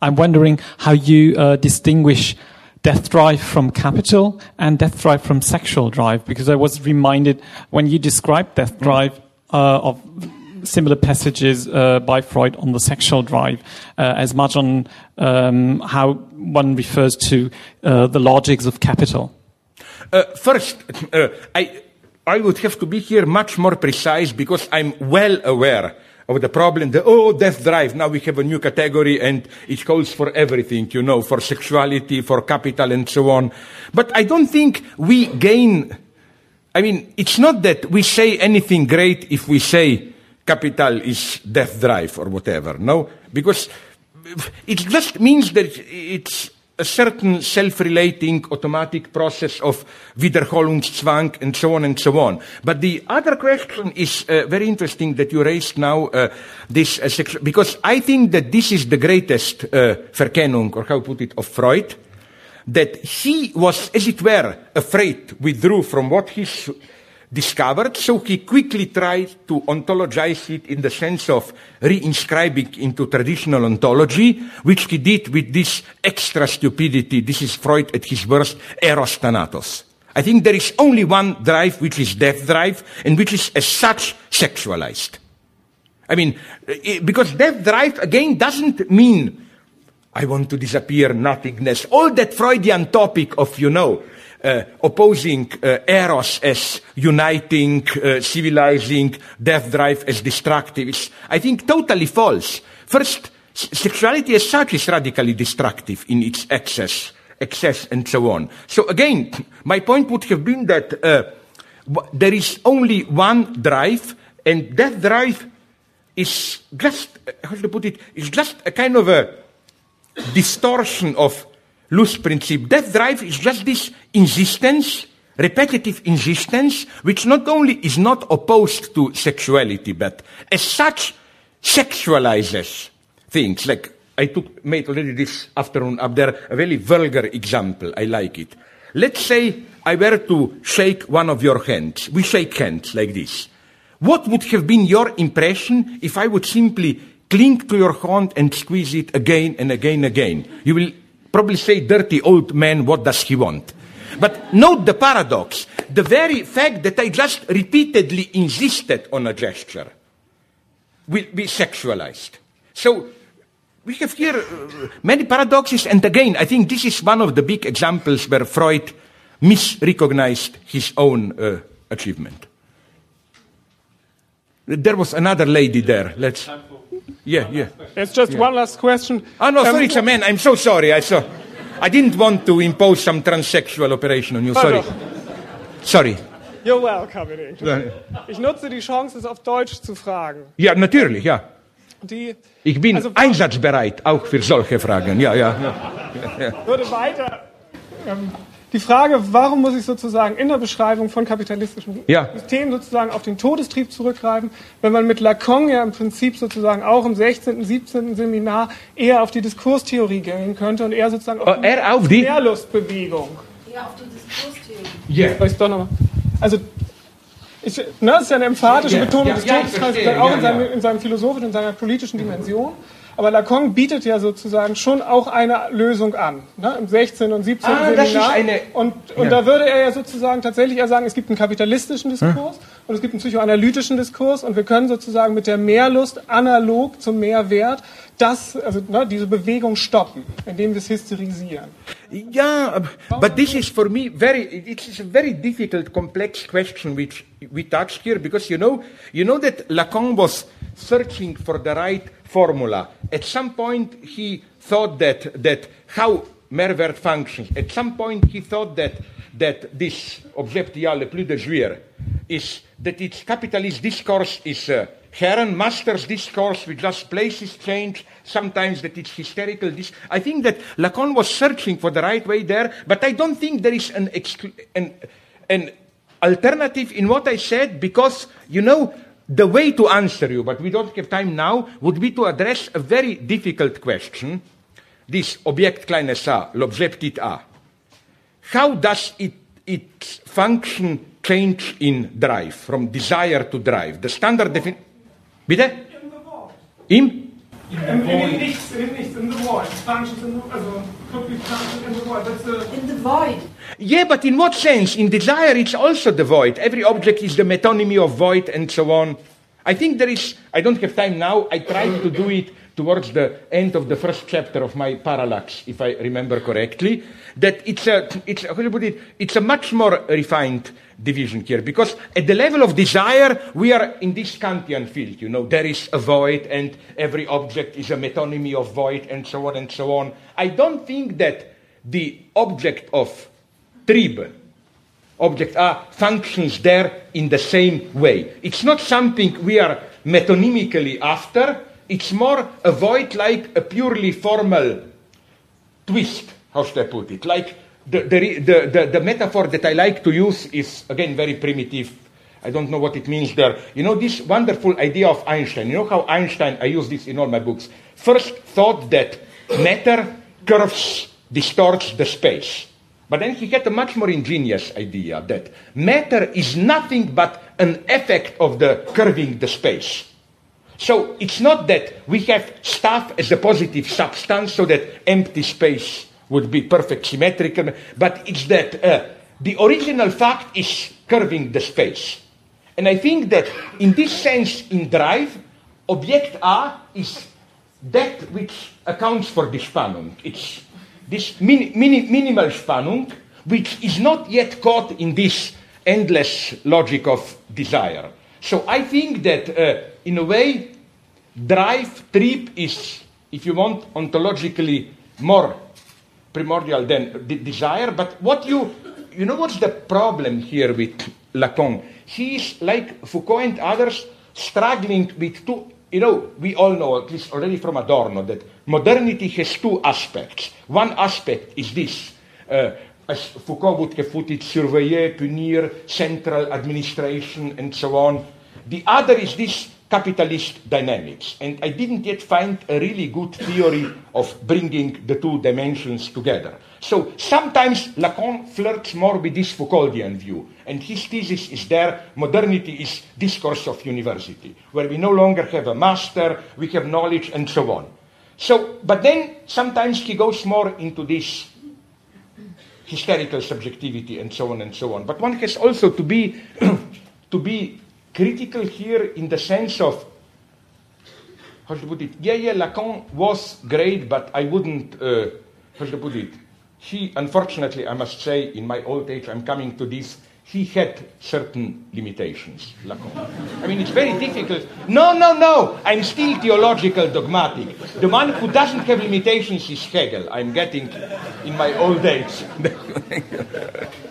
I'm wondering how you uh, distinguish death drive from capital and death drive from sexual drive because I was reminded when you described death drive uh, of similar passages uh, by Freud on the sexual drive uh, as much on um, how one refers to uh, the logics of capital. Uh, first, uh, I, I would have to be here much more precise because I'm well aware of the problem, the, oh, death drive, now we have a new category and it calls for everything, you know, for sexuality, for capital and so on. But I don't think we gain, I mean, it's not that we say anything great if we say capital is death drive or whatever, no? Because it just means that it's a certain self-relating automatic process of Wiederholungszwang and so on and so on. But the other question is uh, very interesting that you raised now, uh, this, uh, because I think that this is the greatest uh, Verkennung, or how put it, of Freud, that he was, as it were, afraid, withdrew from what he discovered, so he quickly tried to ontologize it in the sense of reinscribing into traditional ontology, which he did with this extra stupidity. This is Freud at his worst, eros thanatos. I think there is only one drive, which is death drive, and which is as such sexualized. I mean, because death drive again doesn't mean I want to disappear, nothingness. All that Freudian topic of, you know, uh, opposing uh, eros as uniting, uh, civilizing, death drive as destructive is, I think, totally false. First, sexuality as such is radically destructive in its excess, excess and so on. So again, my point would have been that uh, there is only one drive, and that drive is just, how to put it, is just a kind of a distortion of Luce principle. Death drive is just this insistence, repetitive insistence, which not only is not opposed to sexuality, but as such sexualizes things. Like I took, made already this afternoon up there a very vulgar example. I like it. Let's say I were to shake one of your hands. We shake hands like this. What would have been your impression if I would simply cling to your hand and squeeze it again and again and again? You will probably say, dirty old man, what does he want? But note the paradox. The very fact that I just repeatedly insisted on a gesture will be sexualized. So we have here uh, many paradoxes, and again, I think this is one of the big examples where Freud misrecognized his own uh, achievement. There was another lady there. Let's. Yeah, yeah. It's just one last question. Oh no, Um, sorry, a man. I'm so sorry. I saw. I didn't want to impose some transsexual operation on you. Sorry. Sorry. You're welcome in English. Ich nutze die Chance, es auf Deutsch zu fragen. Ja, natürlich, ja. Die Ich bin Also- einsatzbereit, auch für solche Fragen. Ja, ja. ja. würde weiter. Ähm, die Frage, warum muss ich sozusagen in der Beschreibung von kapitalistischen Ja. Systemen sozusagen auf den Todestrieb zurückgreifen, wenn man mit Lacan ja im Prinzip sozusagen auch im 16., 17. Seminar eher auf die Diskurstheorie gehen könnte und eher sozusagen auf Oh, eher auf die- Mehrlustbewegung. Ja, auf die Diskurstheorie. Ja. Soll ich doch nochmal? Also, ich, ne, das ist ja eine emphatische Ja, Betonung ja, des ja, Todeskreises, verstehe, auch ja, in, seinem, ja. in seinem philosophischen, in seiner politischen Dimension. Aber Lacan bietet ja sozusagen schon auch eine Lösung an, ne, im 16. und 17. Ah, das Seminar. ist eine- und und ja. da würde er ja sozusagen tatsächlich eher sagen, es gibt einen kapitalistischen Diskurs und es gibt einen psychoanalytischen Diskurs und wir können sozusagen mit der Mehrlust analog zum Mehrwert das, also ne, diese Bewegung stoppen, indem wir es hysterisieren. Yeah, but this is for me very. It is a very difficult, complex question which we touched here because you know, you know that Lacan was searching for the right formula. At some point, he thought that that how Mehrwert functions. At some point, he thought that that this objectia le plus de jouir is that its capitalist discourse is. Uh, Herren masters discourse with just places change, sometimes that it's hysterical. This, I think that Lacan was searching for the right way there, but I don't think there is an, exclu- an, an alternative in what I said because, you know, the way to answer you, but we don't have time now, would be to address a very difficult question. This object kleines a, l'objet petit a. How does it, its function change in drive, from desire to drive? The standard definition. Bitte? In, in nichts, in nichts, in the void. Functions in the, also, In the void. Yeah, but in what sense? In desire, it's also the void. Every object is the metonymy of void and so on. I think there is, I don't have time now, I tried to do it towards the end of the first chapter of my parallax, if I remember correctly, that it's a, it's, how put it, it's a much more refined division here, because at the level of desire, we are in this Kantian field, you know, there is a void and every object is a metonymy of void and so on and so on. I don't think that the object of Trieb, object A, functions there in the same way. It's not something we are metonymically after, it's more a void like a purely formal twist, how should I put it? Like the, the, the, the, the metaphor that I like to use is, again, very primitive. I don't know what it means there. You know, this wonderful idea of Einstein. You know how Einstein, I use this in all my books, first thought that matter curves, distorts the space. But then he had a much more ingenious idea that matter is nothing but an effect of the curving the space. So it's not that we have stuff as a positive substance so that empty space would be perfect symmetrical, but it's that uh, the original fact is curving the space. And I think that in this sense, in drive, object A is that which accounts for the Spannung. It's this mini, mini, minimal Spannung, which is not yet caught in this endless logic of desire. So I think that, uh, in a way, drive, Trieb is, if you want, ontologically more primordial than the desire. But what you, you know, what's the problem here with Lacan? He is like Foucault and others struggling with two you know, we all know, at least already from Adorno, that modernity has two aspects. One aspect is this. Uh, as Foucault would have put it, surveiller, punir, central administration, and so on. The other is this capitalist dynamics. And I didn't yet find a really good theory of bringing the two dimensions together. So sometimes Lacan flirts more with this Foucauldian view, and his thesis is there modernity is discourse of university, where we no longer have a master, we have knowledge, and so on. So, but then sometimes he goes more into this hysterical subjectivity and so on and so on. But one has also to be to be critical here in the sense of how to put it? Yeah, yeah, Lacan was great, but I wouldn't uh, how to put it? he, unfortunately, I must say, in my old age, I'm coming to this, he had certain limitations, Lacan. I mean, it's very difficult. No, no, no, I'm still theological dogmatic. The one who doesn't have limitations is Hegel. I'm getting in my old age.